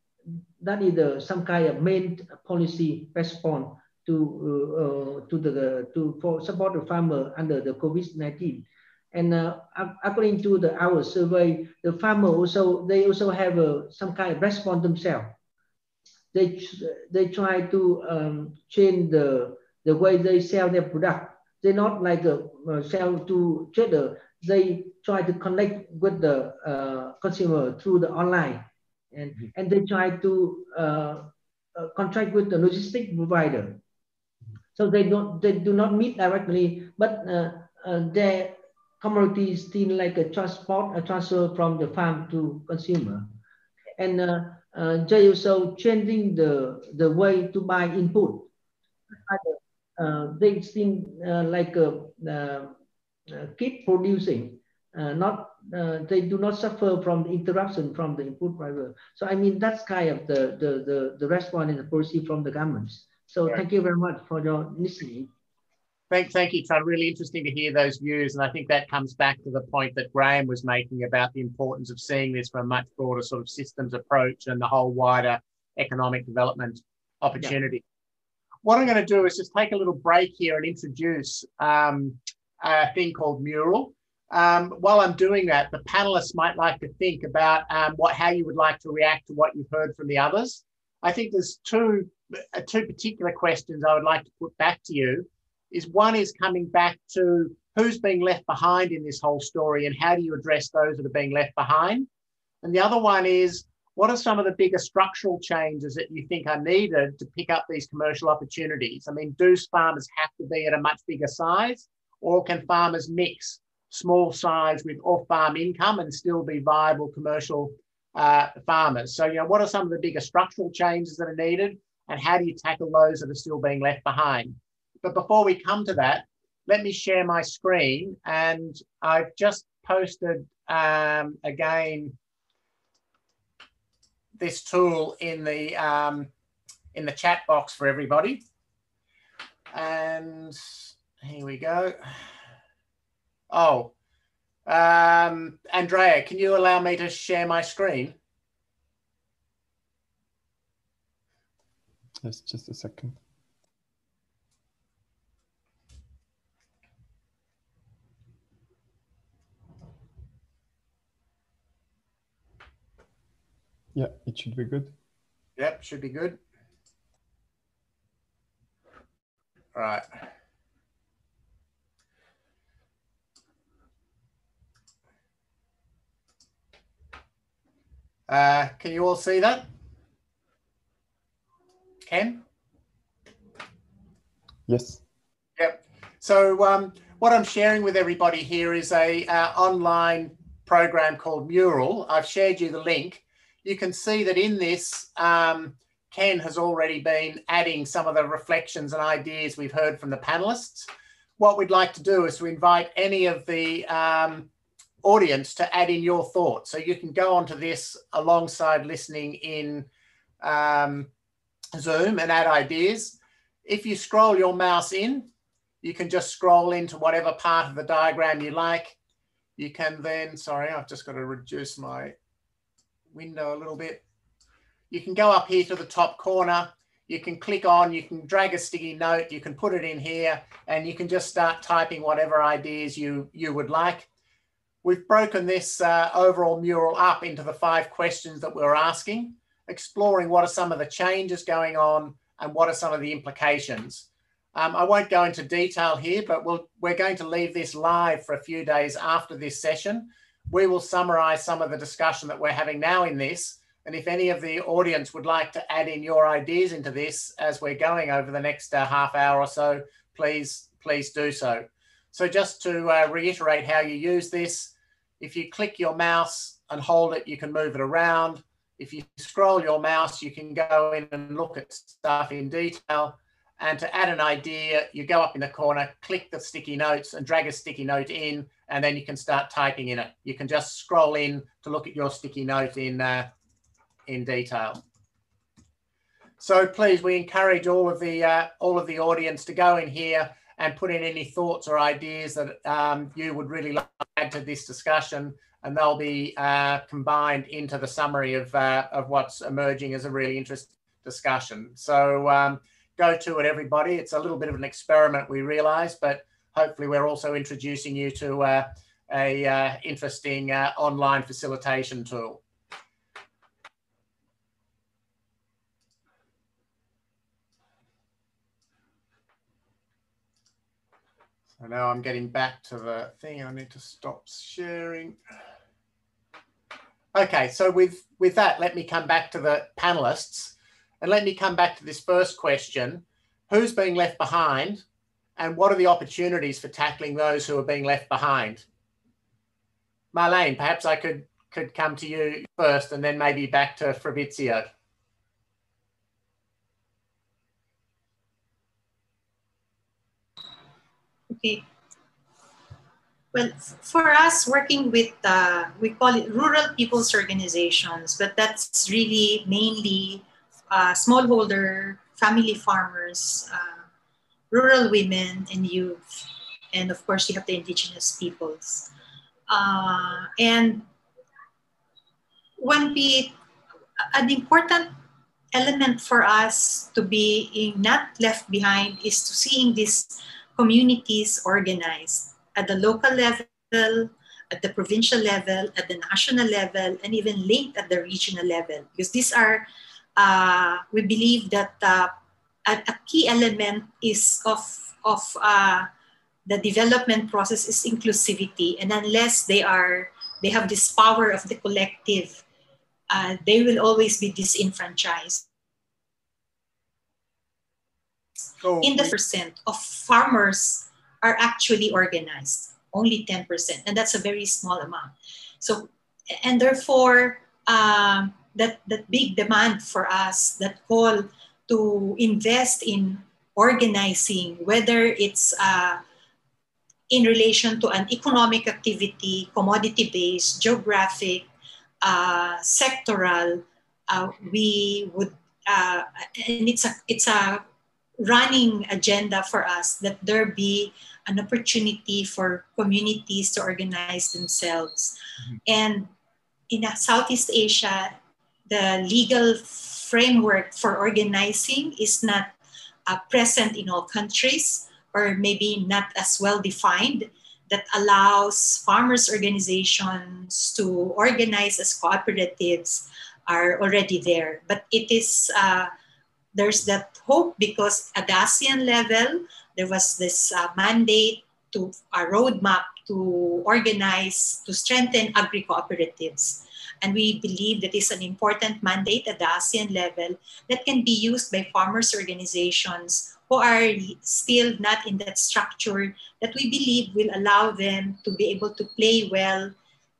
that is some kind of main policy response to uh, uh, to the to for support the farmer under the COVID-19. And uh, according to the our survey, the farmer also they also have uh, some kind of response themselves they they try to um, change the the way they sell their product. They not like a uh, sell to trader. They try to connect with the uh, consumer through the online, and mm-hmm. and they try to uh, uh, contract with the logistic provider. So they don't they do not meet directly, but uh, uh, their commodity is still like a transport a transfer from the farm to consumer, and uh, also changing the, the way to buy input. Uh, they seem uh, like uh, uh, keep producing, uh, not they do not suffer from the interruption from the input driver. So I mean that's kind of the the the, the response and the policy from the governments. So right. thank you very much for your listening. Thank, thank you, Todd. Really interesting to hear those views. And I think that comes back to the point that Grahame was making about the importance of seeing this from a much broader sort of systems approach and the whole wider economic development opportunity. Yeah. What I'm going to do is just take a little break here and introduce um, a thing called Mural. Um, while I'm doing that, the panelists might like to think about um, what how you would like to react to what you've heard from the others. I think there's two uh, two particular questions I would like to put back to you is one is coming back to who's being left behind in this whole story and how do you address those that are being left behind? And the other one is what are some of the bigger structural changes that you think are needed to pick up these commercial opportunities? I mean, do farmers have to be at a much bigger size or can farmers mix small size with off farm income and still be viable commercial uh, farmers? So, you know, what are some of the bigger structural changes that are needed and how do you tackle those that are still being left behind? But before we come to that, let me share my screen. And I've just posted um, again this tool in the um, in the chat box for everybody. And here we go. Oh, um, Andrea, can you allow me to share my screen? Yes, just a second. Yeah, it should be good. Yep, should be good. All right. Uh, can you all see that? Ken? Yes. Yep. So um, what I'm sharing with everybody here is a uh, online program called Mural. I've shared you the link you can see that in this, um, Ken has already been adding some of the reflections and ideas we've heard from the panelists. what we'd like to do is to invite any of the um, audience to add in your thoughts. So you can go onto this alongside listening in um, Zoom and add ideas. If you scroll your mouse in, you can just scroll into whatever part of the diagram you like. You can then, sorry, I've just got to reduce my window a little bit. You can go up here to the top corner you can click on, you can drag a sticky note, you can put it in here, and you can just start typing whatever ideas you, you would like. We've broken this uh, overall mural up into the five questions that we're asking, exploring what are some of the changes going on and what are some of the implications. Um, I won't go into detail here, but we'll, we're going to leave this live for a few days after this session. We will summarize some of the discussion that we're having now in this and if any of the audience would like to add in your ideas into this as we're going over the next uh, half hour or so, please, please do so. So just to uh, reiterate how you use this, if you click your mouse and hold it, you can move it around. If you scroll your mouse, you can go in and look at stuff in detail. And to add an idea, you go up in the corner, click the sticky notes and drag a sticky note in, and then you can start typing in it. You can just scroll in to look at your sticky note in uh, in detail. So please, we encourage all of the uh, all of the audience to go in here and put in any thoughts or ideas that um, you would really like to add to this discussion, and they'll be uh, combined into the summary of uh, of what's emerging as a really interesting discussion. So um, go to it, everybody. It's a little bit of an experiment, we realise, but hopefully we're also introducing you to uh, a uh, interesting uh, online facilitation tool. So now I'm getting back to the thing. I need to stop sharing. Okay, so with, with that, let me come back to the panelists and let me come back to this first question. Who's being left behind and what are the opportunities for tackling those who are being left behind? Marlene, perhaps I could, could come to you first and then maybe back to Fabrizio. Okay. Well, for us, working with, uh, we call it rural people's organizations, but that's really mainly uh, smallholder, family farmers, uh, rural women and youth, and of course, you have the indigenous peoples. Uh, and when we, an important element for us to be not left behind is to seeing this communities organized at the local level, at the provincial level, at the national level, and even linked at the regional level. Because these are, uh, we believe that uh, a, a, key element is of, of uh, the development process is inclusivity. And unless they are, they have this power of the collective, uh, they will always be disenfranchised in the percent of farmers are actually organized, only 10%, and that's a very small amount. So, and therefore, um, that, that big demand for us, that call to invest in organizing, whether it's uh, in relation to an economic activity, commodity based, geographic, uh, sectoral, uh, we would, uh, and it's a, it's a running agenda for us that there be an opportunity for communities to organize themselves. Mm-hmm. And in Southeast Asia, the legal framework for organizing is not uh, present in all countries or maybe not as well defined that allows farmers organizations to organize as cooperatives are already there but it is uh, there's that hope because at the ASEAN level, there was this uh, mandate to a roadmap to organize, to strengthen agri-cooperatives. And we believe that is an important mandate at the ASEAN level that can be used by farmers organizations who are still not in that structure that we believe will allow them to be able to play well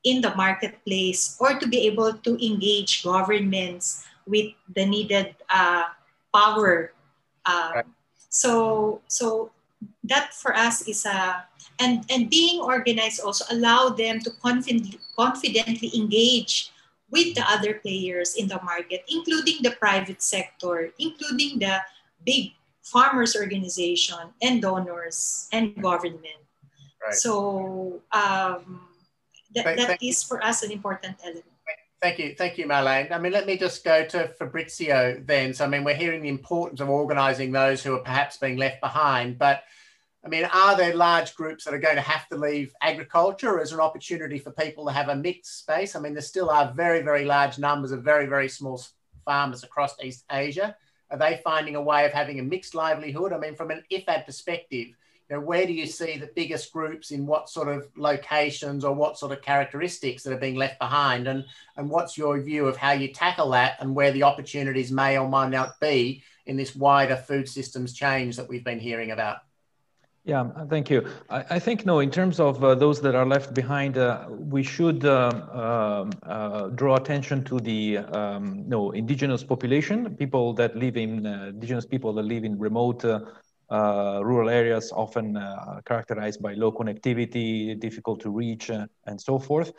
in the marketplace or to be able to engage governments with the needed uh, power. Um, right. So, so that for us is a and and being organized also allow them to confidently confidently engage with the other players in the market including the private sector including the big farmers organization and donors and government right. so um, that, thank, that thank is for us an important element Thank you, thank you, Marlene. I mean, let me just go to Fabrizio then. So, I mean, we're hearing the importance of organising those who are perhaps being left behind, but I mean, are there large groups that are going to have to leave agriculture, there an opportunity for people to have a mixed space? I mean, there still are very, very large numbers of very, very small farmers across East Asia. Are they finding a way of having a mixed livelihood? I mean, from an IFAD perspective, you know, where do you see the biggest groups in what sort of locations or what sort of characteristics that are being left behind? And, and what's your view of how you tackle that and where the opportunities may or may not be in this wider food systems change that we've been hearing about? Yeah, thank you. I, I think no. In terms of uh, those that are left behind, uh, we should uh, um, uh draw attention to the um, no indigenous population, people that live in uh, indigenous people that live in remote uh, uh, rural areas often uh, characterized by low connectivity, difficult to reach, uh, and so forth.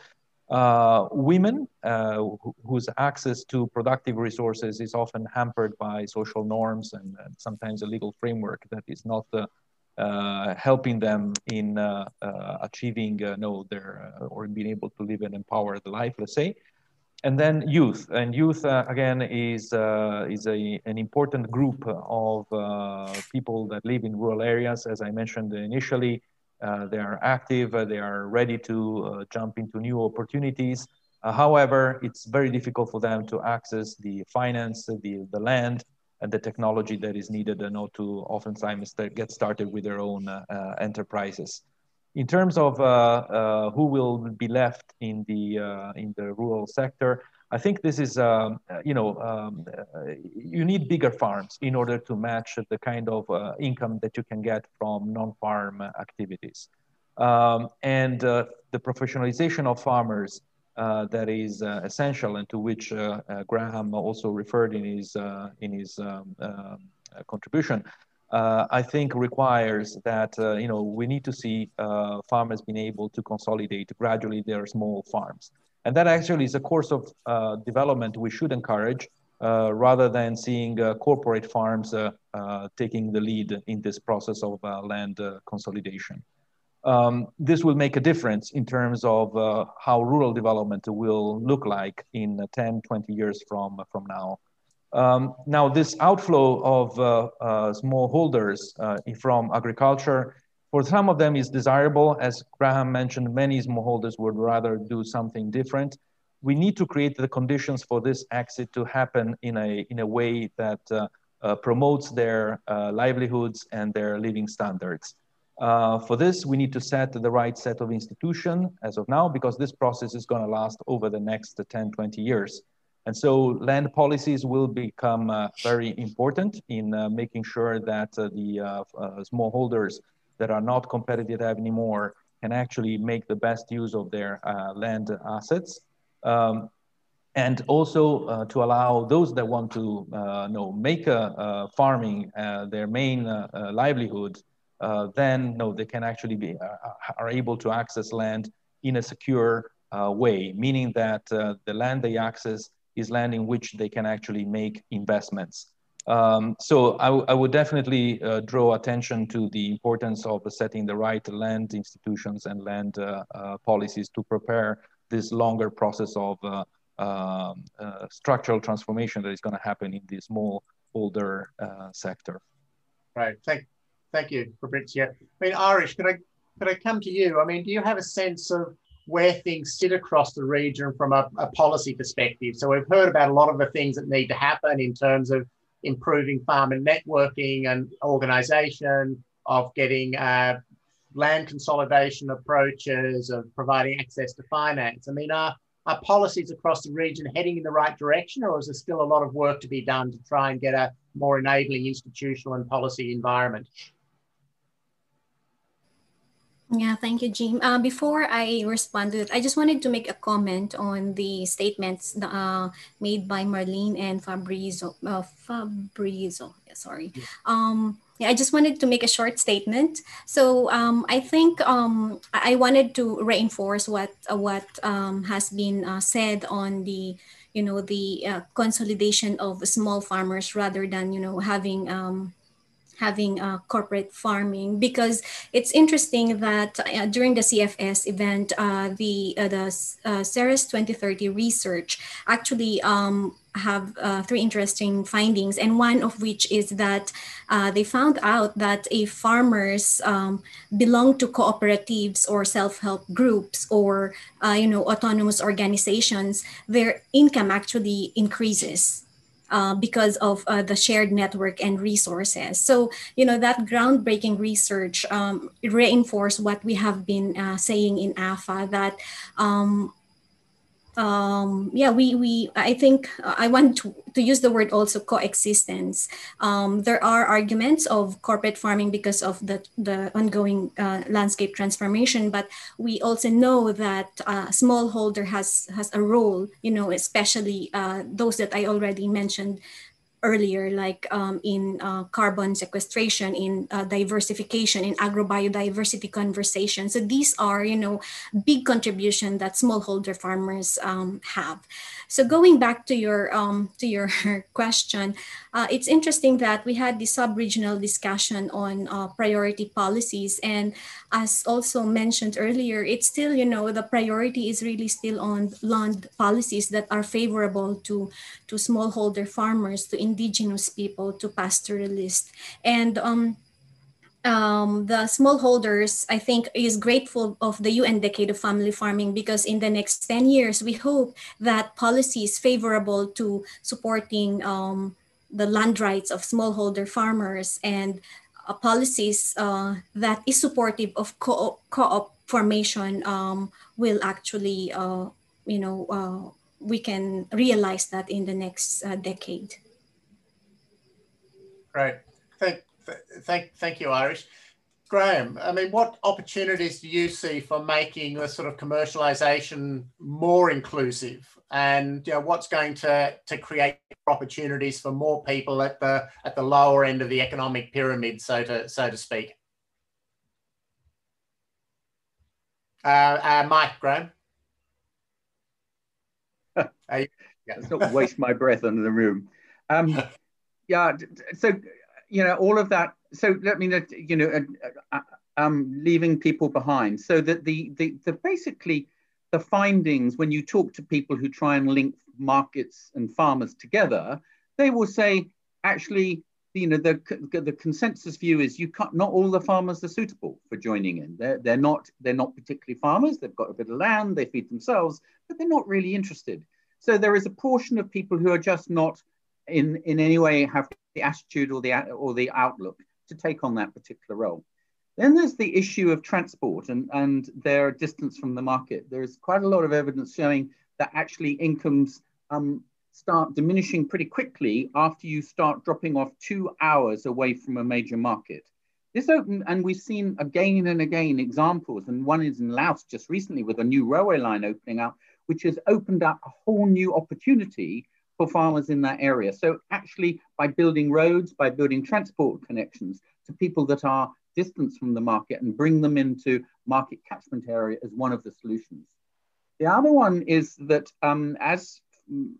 Uh, women uh, whose access to productive resources is often hampered by social norms and, and sometimes a legal framework that is not uh, helping them in achieving no their or being able to live an empowered life, let's say and then youth. And youth uh, again is uh, is a an important group of uh, people that live in rural areas. As i mentioned initially uh, they are active uh, they are ready to uh, jump into new opportunities. However it's very difficult for them to access the finance the the land and the technology that is needed in order to oftentimes get started with their own enterprises in terms of uh, uh, who will be left in the uh, in the rural sector, I think this is um, you know um, you need bigger farms in order to match the kind of income that you can get from non-farm activities, um, and the professionalization of farmers uh, that is uh, essential and to which uh, Grahame also referred in his in his um, contribution uh, I think requires that uh, you know we need to see uh, farmers being able to consolidate gradually their small farms, and that actually is a course of uh, development we should encourage uh, rather than seeing uh, corporate farms taking the lead in this process of land consolidation. Um, this will make a difference in terms of how rural development will look like in 10, 20 years from from now. Um, now, this outflow of uh, uh, smallholders uh, from agriculture, for some of them is desirable. As Grahame mentioned, many smallholders would rather do something different. We need to create the conditions for this exit to happen in a, in a way that uh, uh, promotes their uh, livelihoods and their living standards. for this, we need to set the right set of institution as of now, because this process is going to last over the next 10, 20 years. And so land policies will become uh, very important in uh, making sure that uh, the uh, uh, smallholders that are not competitive anymore can actually make the best use of their uh, land assets. Um, and also to allow those that want to know, make farming their main livelihood, then no, they can actually be are able to access land in a secure way, meaning that the land they access is land in which they can actually make investments. Um, so I, would definitely uh, draw attention to the importance of setting the right land institutions and land uh, uh, policies to prepare this longer process of uh, um, uh, structural transformation that is going to happen in the small older uh, sector. Right. Thank, thank you, Fabrizio. I mean, Irish, could I could I come to you? I mean, do you have a sense of where things sit across the region from a, a, policy perspective. So we've heard about a lot of the things that need to happen in terms of improving farmer networking and organisation, of getting uh, land consolidation approaches, of providing access to finance. I mean, are, are policies across the region heading in the right direction, or is there still a lot of work to be done to try and get a more enabling institutional and policy environment? Yeah, thank you, Jim. Uh, before I respond to it, I just wanted to make a comment on the statements uh, made by Marlene and Fabrizio. Uh, Fabrizio, yeah, sorry. Yeah. Um, yeah, I just wanted to make a short statement. So um, I think um, I wanted to reinforce what uh, what um, has been uh, said on the you know the uh, consolidation of small farmers rather than you know having um, having uh, corporate farming because it's interesting that uh, during the CFS event, uh, the uh, the uh, CERES 2030 research actually um, have uh, three interesting findings, and one of which is that they found out that if farmers um, belong to cooperatives or self-help groups or you know autonomous organizations, their income actually increases uh, because of uh, the shared network and resources. So, you know, that groundbreaking research um, reinforced what we have been uh, saying in AFA that um, um, yeah, we, we I think uh, I want to, to use the word also coexistence. Um, there are arguments of corporate farming because of the, the ongoing uh, landscape transformation, but we also know that uh, smallholder has, has a role, you know, especially uh, those that I already mentioned earlier, like um, in uh, carbon sequestration, in uh, diversification, in agrobiodiversity conversation. So these are, you know, big contribution that smallholder farmers um, have. So going back to your um, to your question, uh, it's interesting that we had the sub-regional discussion on uh, priority policies, and as also mentioned earlier, it's still you know the priority is really still on land policies that are favorable to to smallholder farmers, to indigenous people, to pastoralists, and um, um, the smallholders, I think, is grateful of the UN Decade of Family Farming because in the next 10 years, we hope that policies favorable to supporting um, the land rights of smallholder farmers and uh, policies uh, that is supportive of co- co-op formation um, will actually, uh, you know, uh, we can realize that in the next uh, decade. Right. Thank, thank, thank you, Irish. Grahame, I mean, what opportunities do you see for making the sort of commercialization more inclusive? And you know, what's going to, to create opportunities for more people at the at the lower end of the economic pyramid, so to so to speak? Uh, uh, Mike, Grahame. you, yeah. Let's not waste my breath under the room. Um, yeah, so you know all of that so I mean, you know, uh, uh, um, leaving people behind. So that the, the the basically the findings when you talk to people who try and link markets and farmers together, they will say actually, you know, the the consensus view is you can't. Not all the farmers are suitable for joining in. They're they're not they're not particularly farmers. They've got a bit of land. They feed themselves, but they're not really interested. So there is a portion of people who are just not in in any way have the attitude or the or the outlook to take on that particular role. Then there's the issue of transport and, and their distance from the market. There's quite a lot of evidence showing that actually incomes um, start diminishing pretty quickly after you start dropping off two hours away from a major market. This open, and we've seen again and again examples, and one is in Laos just recently with a new railway line opening up, which has opened up a whole new opportunity for farmers in that area. So actually by building roads, by building transport connections to people that are distance from the market and bring them into market catchment area is one of the solutions. The other one is that um, as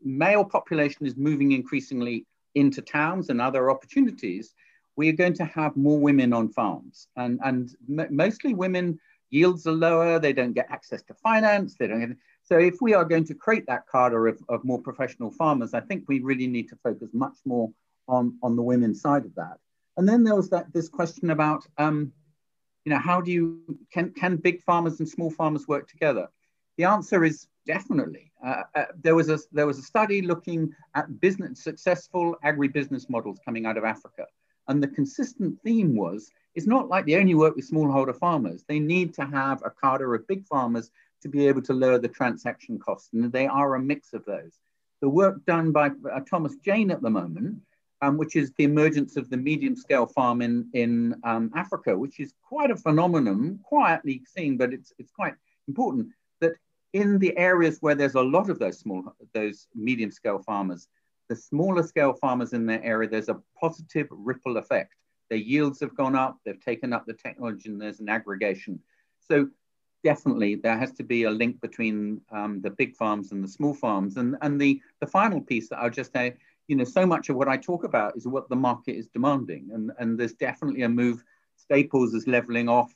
male population is moving increasingly into towns and other opportunities, we are going to have more women on farms and, and mostly women yields are lower, they don't get access to finance, they don't get, so if we are going to create that cadre of, of more professional farmers, I think we really need to focus much more on, on the women's side of that. And then there was that this question about, um, you know, how do you, can, can big farmers and small farmers work together? The answer is definitely. Uh, uh, there, was a, there was a study looking at business, successful agribusiness models coming out of Africa. And the consistent theme was, it's not like they only work with smallholder farmers. They need to have a cadre of big farmers to be able to lower the transaction costs. And they are a mix of those. The work done by uh, Thomas Jayne at the moment um, which is the emergence of the medium scale farm in, in um, Africa, which is quite a phenomenon, quietly seen, but it's, it's quite important that in the areas where there's a lot of those small, those medium scale farmers, the smaller scale farmers in their area, there's a positive ripple effect. Their yields have gone up, they've taken up the technology, and there's an aggregation. So definitely there has to be a link between um, the big farms and the small farms. And, and the, the final piece that I'll just say, you know, so much of what I talk about is what the market is demanding. And, and there's definitely a move, staples is leveling off,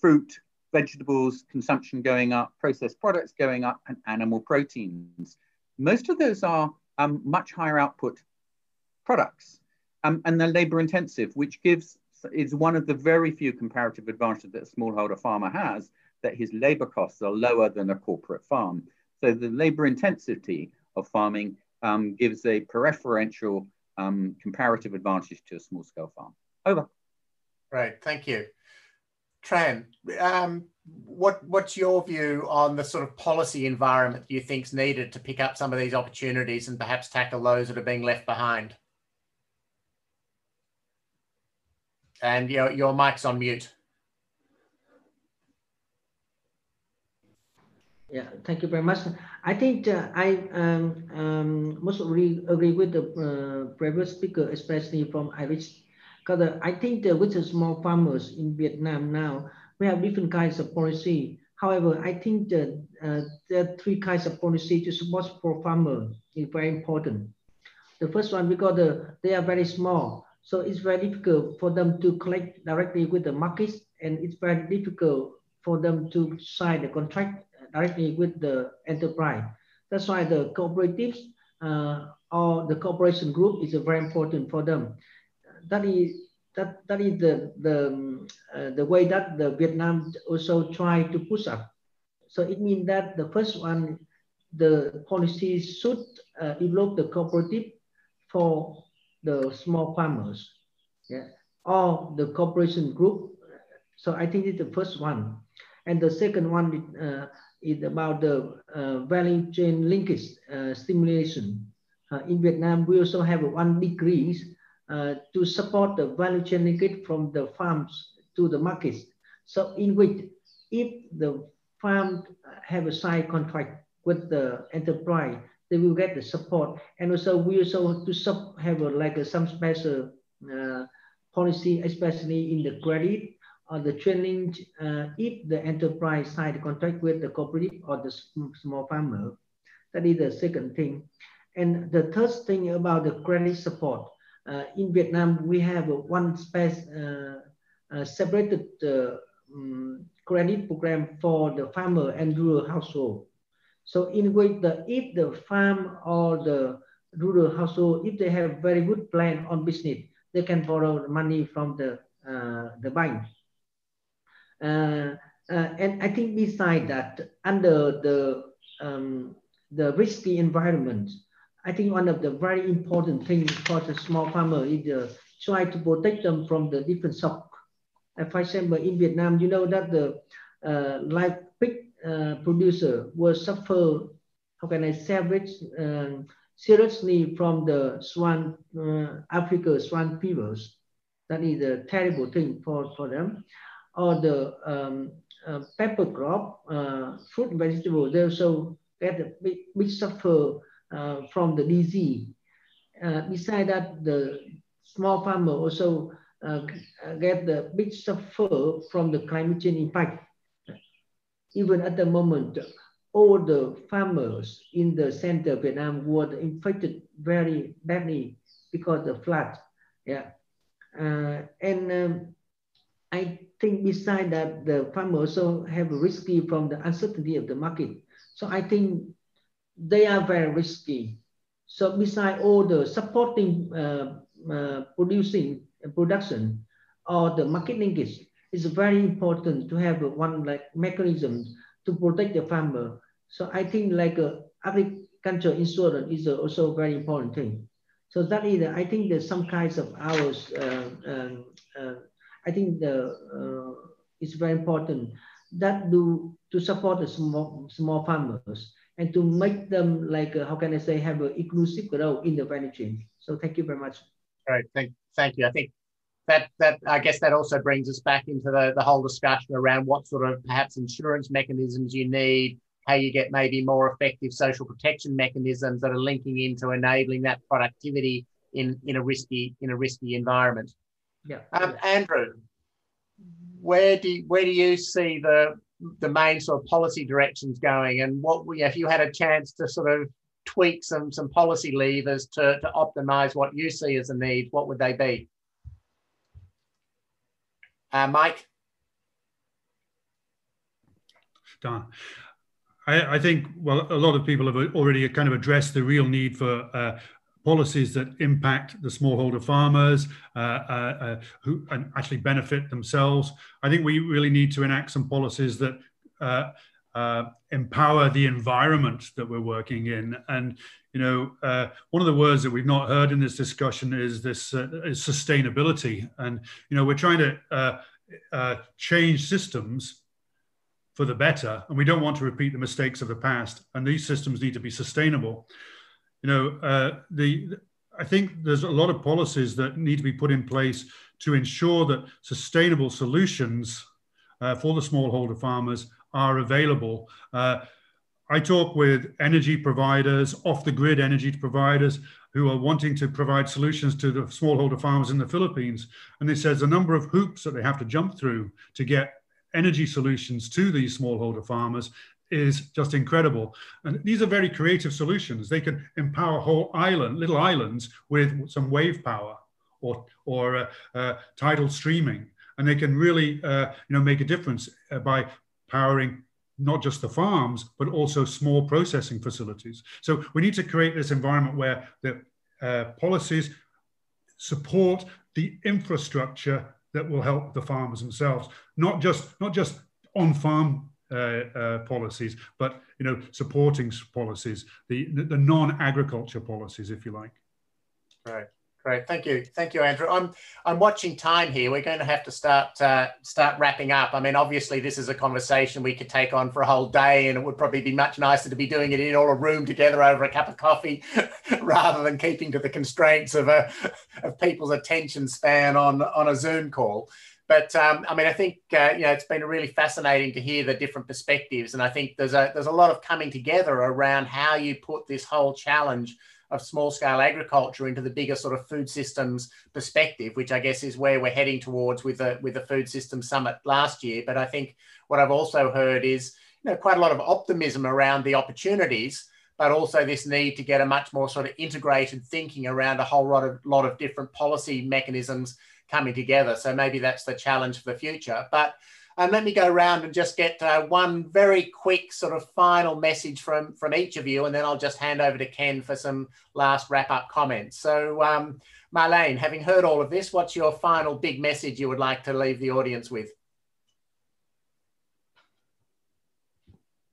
fruit, vegetables, consumption going up, processed products going up, and animal proteins. Most of those are um, much higher output products um, and they're labor intensive, which gives is one of the very few comparative advantages that a smallholder farmer has that his labor costs are lower than a corporate farm. So the labor intensity of farming um, gives a preferential um, comparative advantage to a small scale farm. Over. Right, thank you. Tran, um, what what's your view on the sort of policy environment you think is needed to pick up some of these opportunities and perhaps tackle those that are being left behind? And your, your mic's on mute. Yeah, thank you very much. I think uh, I um, um, most agree, agree with the uh, previous speaker, especially from Irish, because uh, I think that with the small farmers in Vietnam now, we have different kinds of policy. However, I think that uh, are three kinds of policy to support for farmers is very important. The first one, because the, they are very small, so it's very difficult for them to collect directly with the markets, and it's very difficult for them to sign the contract directly with the enterprise. That's why the cooperatives uh, or the cooperation group is very important for them. That is that that is the the uh, the way that the Vietnam also try to push up. So it means that the first one, the policy should uh, develop the cooperative for the small farmers, yeah, or the cooperation group. So I think it's the first one, and the second one uh, is about the uh, value chain linkage uh, stimulation. Uh, in Vietnam, we also have one degree uh, to support the value chain linkage from the farms to the markets. So in which if the farm have a side contract with the enterprise, they will get the support. And also we also to sub have a, like a, some special uh, policy, especially in the credit the challenge uh, if the enterprise sign contract with the cooperative or the small farmer. That is the second thing. And the third thing about the credit support. Uh, in Vietnam, we have one space uh, uh separated um, credit program for the farmer and rural household. So in which the if the farm or the rural household, if they have very good plan on business, they can borrow money from the uh, the bank. Uh, uh, and I think beside that, under the um, the risky environment, I think one of the very important things for the small farmer is to try to protect them from the different shock. Uh, for example, in Vietnam, you know that the uh, live pig uh, producer will suffer, how can I say, um, seriously from the swan, uh, Africa swine fevers. That is a terrible thing for, for them. Or the um, uh, pepper crop, uh, fruit and vegetable, they also get a big, big suffer uh, from the disease. Uh, that, the small farmer also uh, get the big suffer from the climate change impact. Even at the moment, all the farmers in the center of Vietnam were infected very badly because of the flood. Yeah. Uh, and um, I think beside that, the farmers also have risky from the uncertainty of the market. So I think they are very risky. So beside all the supporting uh, uh, producing uh, production or the market linkage, it's very important to have one like mechanism to protect the farmer. So I think like uh, agriculture insurance is also a very important thing. So that is, I think there's some kinds of ours, uh, um, uh, I think the, uh, it's very important that do to support the small, small farmers and to make them like, uh, how can I say, have an inclusive role in the value chain. So thank you very much. Great, thank, thank you. I think that that I guess that also brings us back into the, the whole discussion around what sort of perhaps insurance mechanisms you need, how you get maybe more effective social protection mechanisms that are linking into enabling that productivity in, in a risky in a risky environment. Yeah. Um, Andrew, where do you, where do you see the the main sort of policy directions going, and what if you had a chance to sort of tweak some some policy levers to, to optimize what you see as a need, what would they be? Uh, Mike? Done. I, I, think, well, a lot of people have already kind of addressed the real need for uh, policies that impact the smallholder farmers uh, uh, uh who and actually benefit themselves. I think we really need to enact some policies that uh, uh, empower the environment that we're working in. And you know, uh, one of the words that we've not heard in this discussion is this is sustainability. And you know, we're trying to change systems for the better, and we don't want to repeat the mistakes of the past. And these systems need to be sustainable. You know, uh, the I think there's a lot of policies that need to be put in place to ensure that sustainable solutions for the smallholder farmers are available. Uh, I talk with energy providers, off the grid energy providers who are wanting to provide solutions to the smallholder farmers in the Philippines. And they says a number of hoops that they have to jump through to get energy solutions to these smallholder farmers is just incredible. And these are very creative solutions. They can empower whole island, little islands with some wave power or, or uh, uh, tidal streaming. And they can really, uh, you know, make a difference uh, by powering not just the farms, but also small processing facilities. So we need to create this environment where the uh, policies support the infrastructure that will help the farmers themselves, not just not just on farm uh, policies, but you know supporting policies, the the, the non-agriculture policies, if you like. Right. Great, thank you, thank you, Andrew. I'm I'm watching time here. We're going to have to start uh, start wrapping up. I mean, obviously, this is a conversation we could take on for a whole day, and it would probably be much nicer to be doing it in all a room together over a cup of coffee, rather than keeping to the constraints of a of people's attention span on on a Zoom call. But um, I mean, I think uh, you know it's been really fascinating to hear the different perspectives, and I think there's a there's a lot of coming together around how you put this whole challenge of small scale agriculture into the bigger sort of food systems perspective, which I guess is where we're heading towards with the with the food system summit last year. But I think what I've also heard is you know quite a lot of optimism around the opportunities, but also this need to get a much more sort of integrated thinking around a whole lot of lot of different policy mechanisms coming together. So maybe that's the challenge for the future. But and let me go around and just get uh, one very quick sort of final message from, from each of you, and then I'll just hand over to Ken for some last wrap up comments. So, um, Marlene, having heard all of this, what's your final big message you would like to leave the audience with?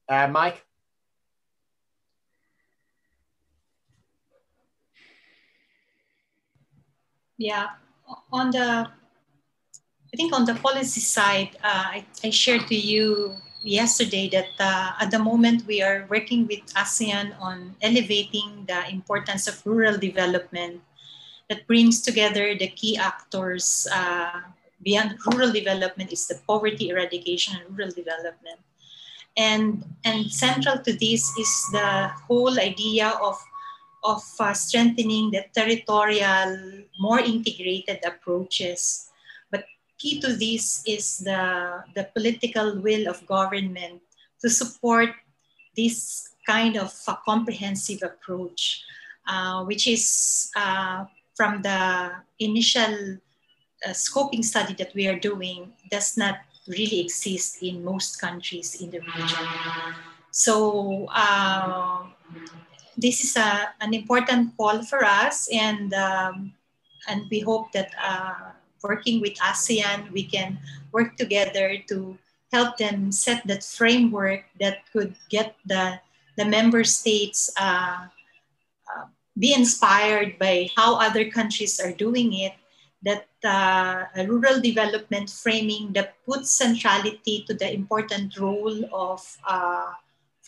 Uh, Mike? Yeah, on the I think on the policy side, uh, I, I, shared to you yesterday that uh, at the moment we are working with ASEAN on elevating the importance of rural development that brings together the key actors uh, beyond rural development is the poverty eradication and rural development. And, and central to this is the whole idea of, of uh, strengthening the territorial, more integrated approaches But key to this is the, the political will of government to support this kind of a comprehensive approach, uh, which is uh, from the initial uh, scoping study that we are doing, does not really exist in most countries in the region. So uh, this is a, an important call for us, and um, and we hope that uh, working with ASEAN, we can work together to help them set that framework that could get the, the member states uh, uh, be inspired by how other countries are doing it, that uh, a rural development framing that puts centrality to the important role of uh,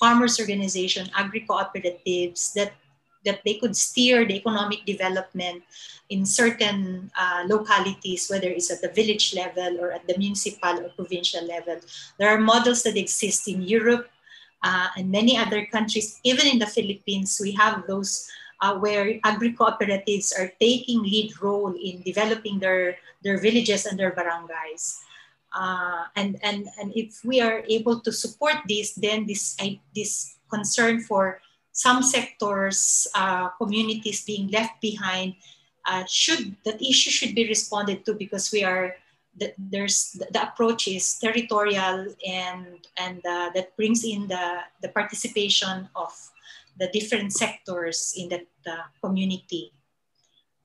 farmers organization, agri-cooperatives, that that they could steer the economic development in certain uh, localities, whether it's at the village level or at the municipal or provincial level. There are models that exist in Europe uh, and many other countries, even in the Philippines, we have those uh, where agri-cooperatives are taking lead role in developing their, their villages and their barangays. Uh, and, and, and if we are able to support this, then this, this concern for some sectors, uh, communities being left behind, uh, should that issue should be responded to because we are the, there's the, approach is territorial and and uh, that brings in the the participation of the different sectors in that uh, community.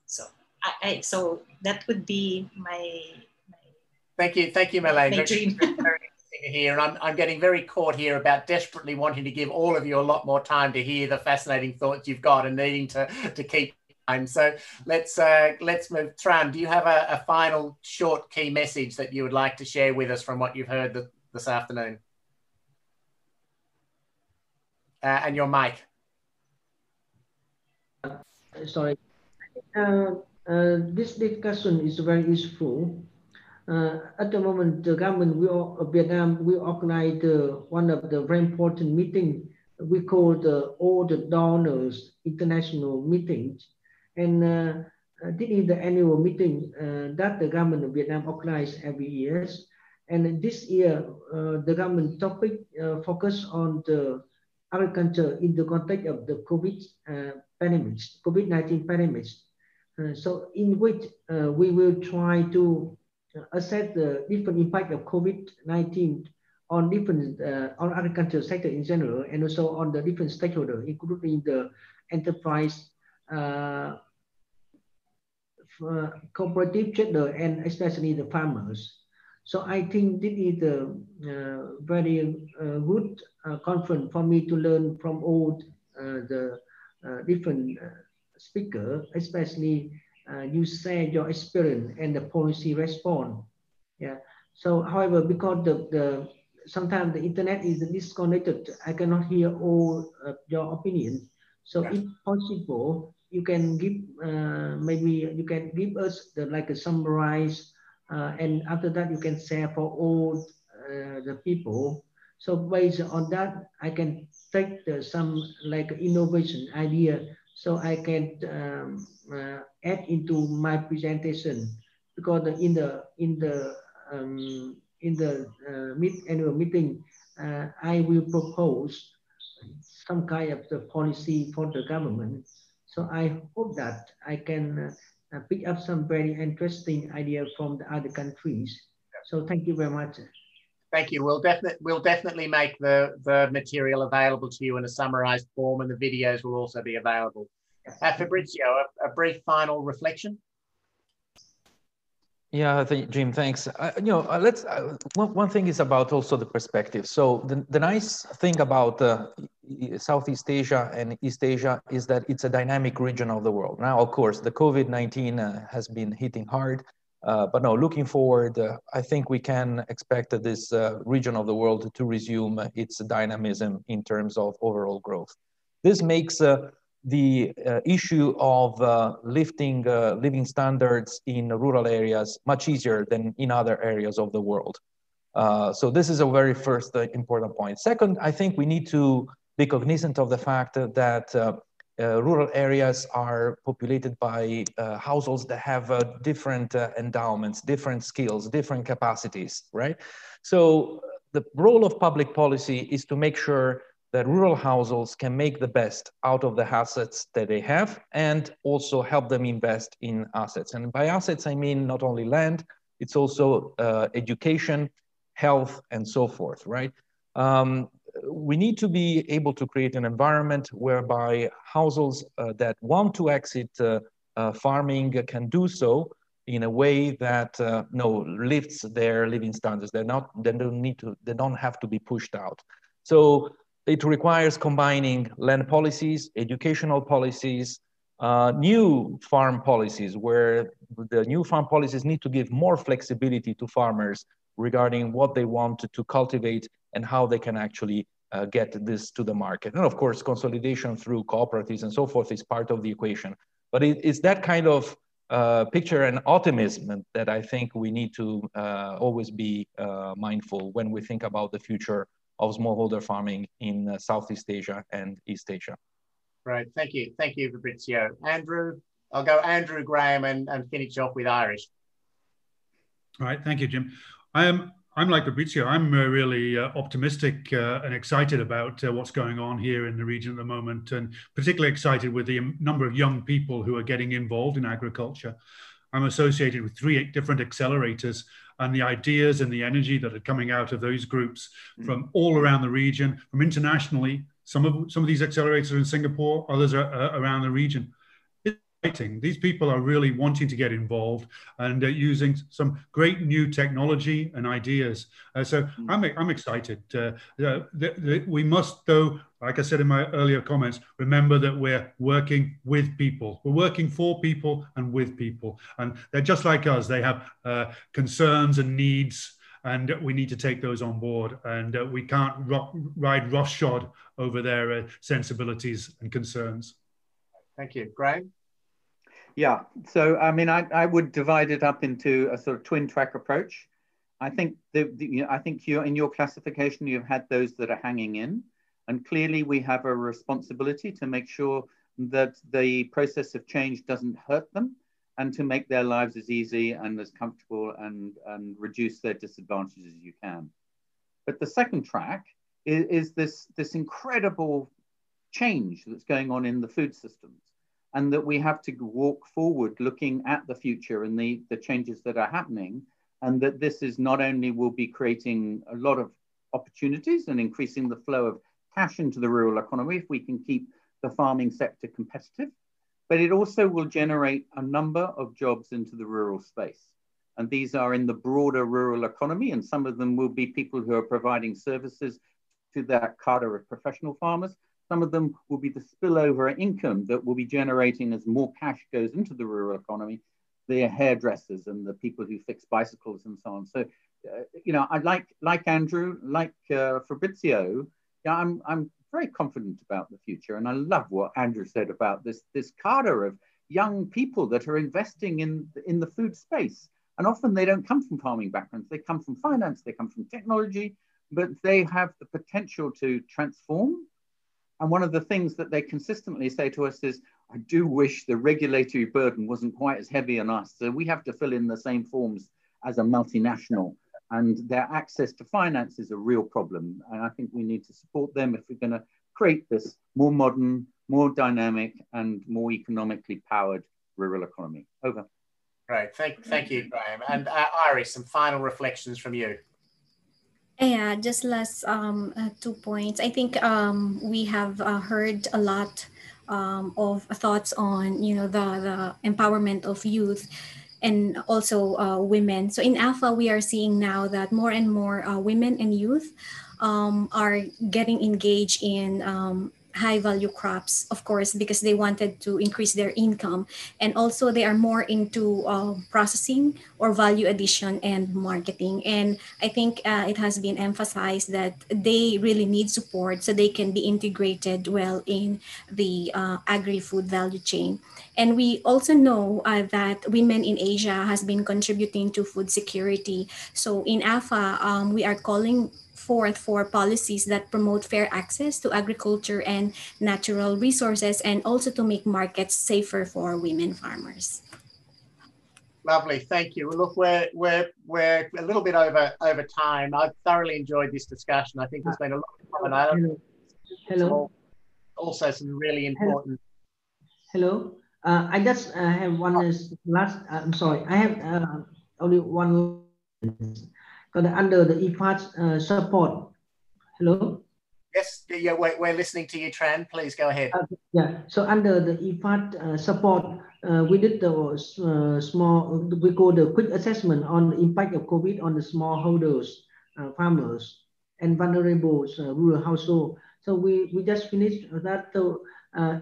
So I, I, so that would be my. My thank you, thank you, Marlene. My dream. here, and I'm, I'm getting very caught here about desperately wanting to give all of you a lot more time to hear the fascinating thoughts you've got and needing to, to keep time. So let's uh, let's move. Tran, do you have a, a, final short key message that you would like to share with us from what you've heard the, this afternoon? Uh, and your mic. Sorry. Uh, uh, this discussion is very useful at the moment, the government will, uh, Vietnam will organize uh, one of the very important meeting we call the All the Donors International Meetings. And uh, uh, this is the annual meeting uh, that the government of Vietnam organizes every year. And this year, the government topic focus on the agriculture in the context of the COVID pandemic, COVID-19 pandemic. so in which we will try to assess the different impact of COVID-19 on different uh, on agriculture sector in general, and also on the different stakeholders, including the enterprise, uh, cooperative trader, and especially the farmers. So I think this is a uh, very uh, good uh, conference for me to learn from all uh, the different speakers, especially uh, you share your experience and the policy respond. Yeah. So, however, because the, the sometimes the internet is disconnected, I cannot hear all uh, your opinion. So, yeah. if possible, you can give uh, maybe you can give us the like a summarize, uh, and after that you can share for all uh, the people. So based on that, I can take the, some like innovation idea so I can um, uh, add into my presentation because in the in the um, in the uh, mid annual meeting, uh, I will propose some kind of the policy for the government. So I hope that I can uh, pick up some very interesting idea from the other countries. So thank you very much. Thank you. We'll definitely we'll definitely make the the material available to you in a summarized form, and the videos will also be available. Uh, Fabrizio, a, a, brief final reflection. Yeah, think, Jim, thanks. Uh, you know, uh, let's. Uh, one, one thing is about also the perspective. So the, the nice thing about uh, Southeast Asia and East Asia is that it's a dynamic region of the world. Now, of course, the COVID-19 uh, has been hitting hard. Uh, but no, looking forward, uh, I think we can expect this uh, region of the world to resume its dynamism in terms of overall growth. This makes uh, the uh, issue of uh, lifting living standards in rural areas much easier than in other areas of the world. so this is a very first important point. Second, I think we need to be cognizant of the fact that uh, rural areas are populated by uh, households that have uh, different uh, endowments, different skills, different capacities, right? So the role of public policy is to make sure that rural households can make the best out of the assets that they have and also help them invest in assets. And by assets, I mean not only land, it's also uh, education, health, and so forth, right? Um, we need to be able to create an environment whereby households uh, that want to exit uh, uh, farming can do so in a way that uh, no lifts their living standards. They're not. They don't need to. They don't have to be pushed out. So it requires combining land policies, educational policies, uh, new farm policies, where the new farm policies need to give more flexibility to farmers regarding what they want to, to cultivate and how they can actually uh, get this to the market. And of course, consolidation through cooperatives and so forth is part of the equation. But it, it's that kind of uh, picture and optimism that I think we need to uh, always be uh, mindful when we think about the future of smallholder farming in uh, Southeast Asia and East Asia. Right, thank you. Thank you, Fabrizio. Andrew, I'll go Andrew Grahame and, and finish off with Irish. All right, thank you, Jim. I am I'm like Fabrizio. I'm uh, really uh, optimistic uh, and excited about uh, what's going on here in the region at the moment, and particularly excited with the number of young people who are getting involved in agriculture. I'm associated with three different accelerators, and the ideas and the energy that are coming out of those groups mm. from all around the region, from internationally. Some of some of these accelerators are in Singapore, others are around the region these people are really wanting to get involved and uh, using some great new technology and ideas. Uh, so mm. I'm, I'm excited. Uh, the, the, we must, though, like I said in my earlier comments, remember that we're working with people. We're working for people and with people. And they're just like us. They have uh, concerns and needs and we need to take those on board. And uh, we can't ride roughshod over their uh, sensibilities and concerns. Thank you. Grahame? Yeah, so I mean, I, I would divide it up into a sort of twin track approach. I think the, the you know, I think you in your classification you've had those that are hanging in, and clearly we have a responsibility to make sure that the process of change doesn't hurt them, and to make their lives as easy and as comfortable and and reduce their disadvantages as you can. But the second track is, is this this incredible change that's going on in the food systems and that we have to walk forward looking at the future and the, the changes that are happening and that this is not only will be creating a lot of opportunities and increasing the flow of cash into the rural economy if we can keep the farming sector competitive, but it also will generate a number of jobs into the rural space. And these are in the broader rural economy, and some of them will be people who are providing services to that cadre of professional farmers, some of them will be the spillover income that will be generating as more cash goes into the rural economy, the hairdressers and the people who fix bicycles and so on. So, uh, you know, I like like Andrew, like uh, Fabrizio. Yeah, I'm I'm very confident about the future, and I love what Andrew said about this this cadre of young people that are investing in in the food space. And often they don't come from farming backgrounds; they come from finance, they come from technology, but they have the potential to transform and one of the things that they consistently say to us is, I do wish the regulatory burden wasn't quite as heavy on us. So we have to fill in the same forms as a multinational. And their access to finance is a real problem. And I think we need to support them if we're going to create this more modern, more dynamic, and more economically powered rural economy. Over. Great. Thank, thank you, Grahame. And uh, Irish, some final reflections from you. Yeah, just last um, uh, two points. I think um, we have uh, heard a lot um, of thoughts on you know the the empowerment of youth and also uh, women. So in AFA, we are seeing now that more and more uh, women and youth um, are getting engaged in um, high value crops, of course, because they wanted to increase their income. And also, they are more into uh, processing or value addition and marketing. And I think uh, it has been emphasized that they really need support so they can be integrated well in the uh, agri food value chain. And we also know uh, that women in Asia has been contributing to food security. So in AFA, um, we are calling forth for policies that promote fair access to agriculture and natural resources and also to make markets safer for women farmers. Lovely, thank you. Look, we're we're we're a little bit over over time. I've thoroughly enjoyed this discussion. I think there's been a lot of Hello. Hello. Also, some really important. Hello. Uh, I just uh, have one last. Uh, I'm sorry. I have uh, only one under the IFAD uh, support. Hello? Yes, yeah, we're, we're listening to you, Tran. Please go ahead. Uh, yeah, so under the IFAD uh, support, uh, we did the uh, small, we call the quick assessment on the impact of COVID on the smallholders, uh, farmers, and vulnerable rural household. So we, we just finished that. So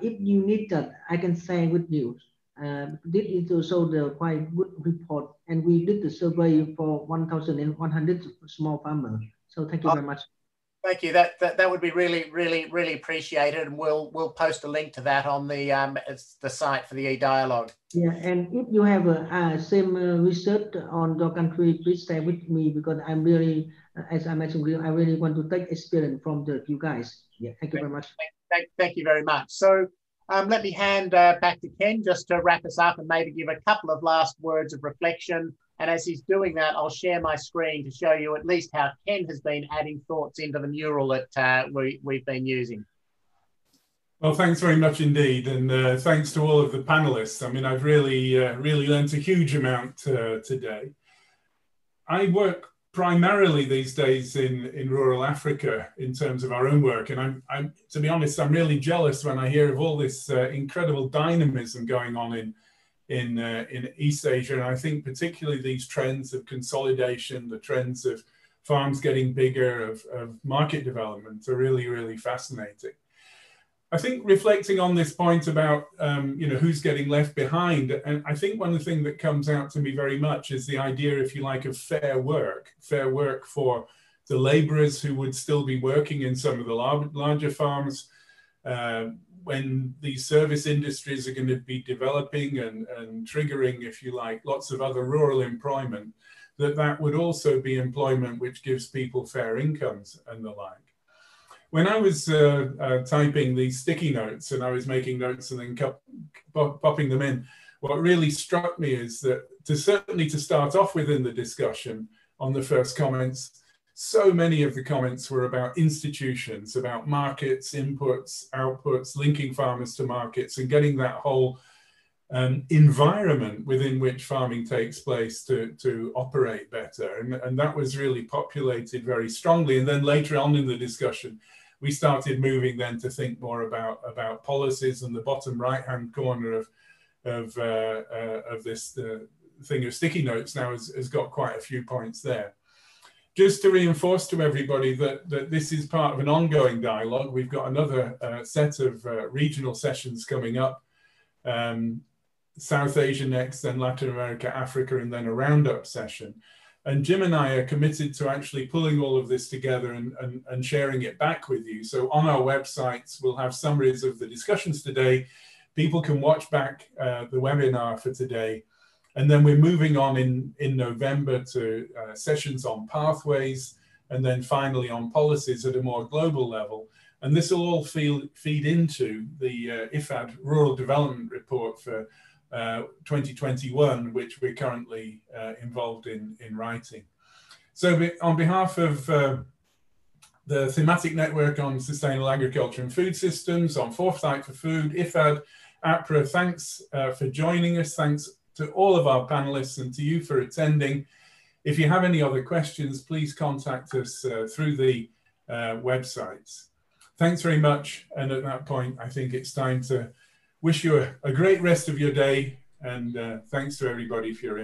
if you need that, I can share with you did it also the quite good report and we did the survey for 1,100 small farmers. So thank you very much. Thank you. That, that that would be really, really, really appreciated, and we'll we'll post a link to that on the um the site for the e-dialogue. Yeah, and if you have a uh, same uh, research on your country, please share with me because I'm really, uh, as I mentioned, I really want to take experience from the you guys. Yeah, thank you very much. Thank, thank you very much. So um, let me hand uh, back to Ken just to wrap us up and maybe give a couple of last words of reflection and as he's doing that, I'll share my screen to show you at least how Ken has been adding thoughts into the mural that uh, we, we've been using. Well, thanks very much indeed. And uh, thanks to all of the panelists. I mean, I've really, uh, really learned a huge amount uh, today. I work primarily these days in, in rural Africa in terms of our own work. And I'm, I'm to be honest, I'm really jealous when I hear of all this uh, incredible dynamism going on in in uh, in East Asia, and I think particularly these trends of consolidation, the trends of farms getting bigger, of, of market development, are really really fascinating. I think reflecting on this point about um, you know who's getting left behind, and I think one of the things that comes out to me very much is the idea, if you like, of fair work, fair work for the labourers who would still be working in some of the larger farms, uh, when these service industries are going to be developing and, and triggering, if you like, lots of other rural employment, that that would also be employment which gives people fair incomes and the like. When I was uh, uh, typing these sticky notes and I was making notes and then popping them in, what really struck me is that to certainly to start off within the discussion on the first comments, so many of the comments were about institutions, about markets, inputs, outputs, linking farmers to markets, and getting that whole um, environment within which farming takes place to, to operate better. And, and that was really populated very strongly. And then later on in the discussion, we started moving then to think more about, about policies and the bottom right-hand corner of, of, uh, uh, of this uh, thing of sticky notes now has, has got quite a few points there just to reinforce to everybody that, that this is part of an ongoing dialogue, we've got another uh, set of uh, regional sessions coming up. Um, South Asia next, then Latin America, Africa, and then a roundup session. And Jim and I are committed to actually pulling all of this together and, and, and sharing it back with you. So on our websites, we'll have summaries of the discussions today. People can watch back uh, the webinar for today and then we're moving on in, in November to uh, sessions on pathways, and then finally on policies at a more global level. And this will all feel, feed into the uh, IFAD Rural Development Report for uh, 2021, which we're currently uh, involved in, in writing. So on behalf of uh, the Thematic Network on Sustainable Agriculture and Food Systems, on Foresight for Food, IFAD, APRA, thanks uh, for joining us. Thanks to all of our panelists and to you for attending. If you have any other questions, please contact us uh, through the websites. Thanks very much. And at that point, I think it's time to wish you a, a great rest of your day. And uh, thanks to everybody for your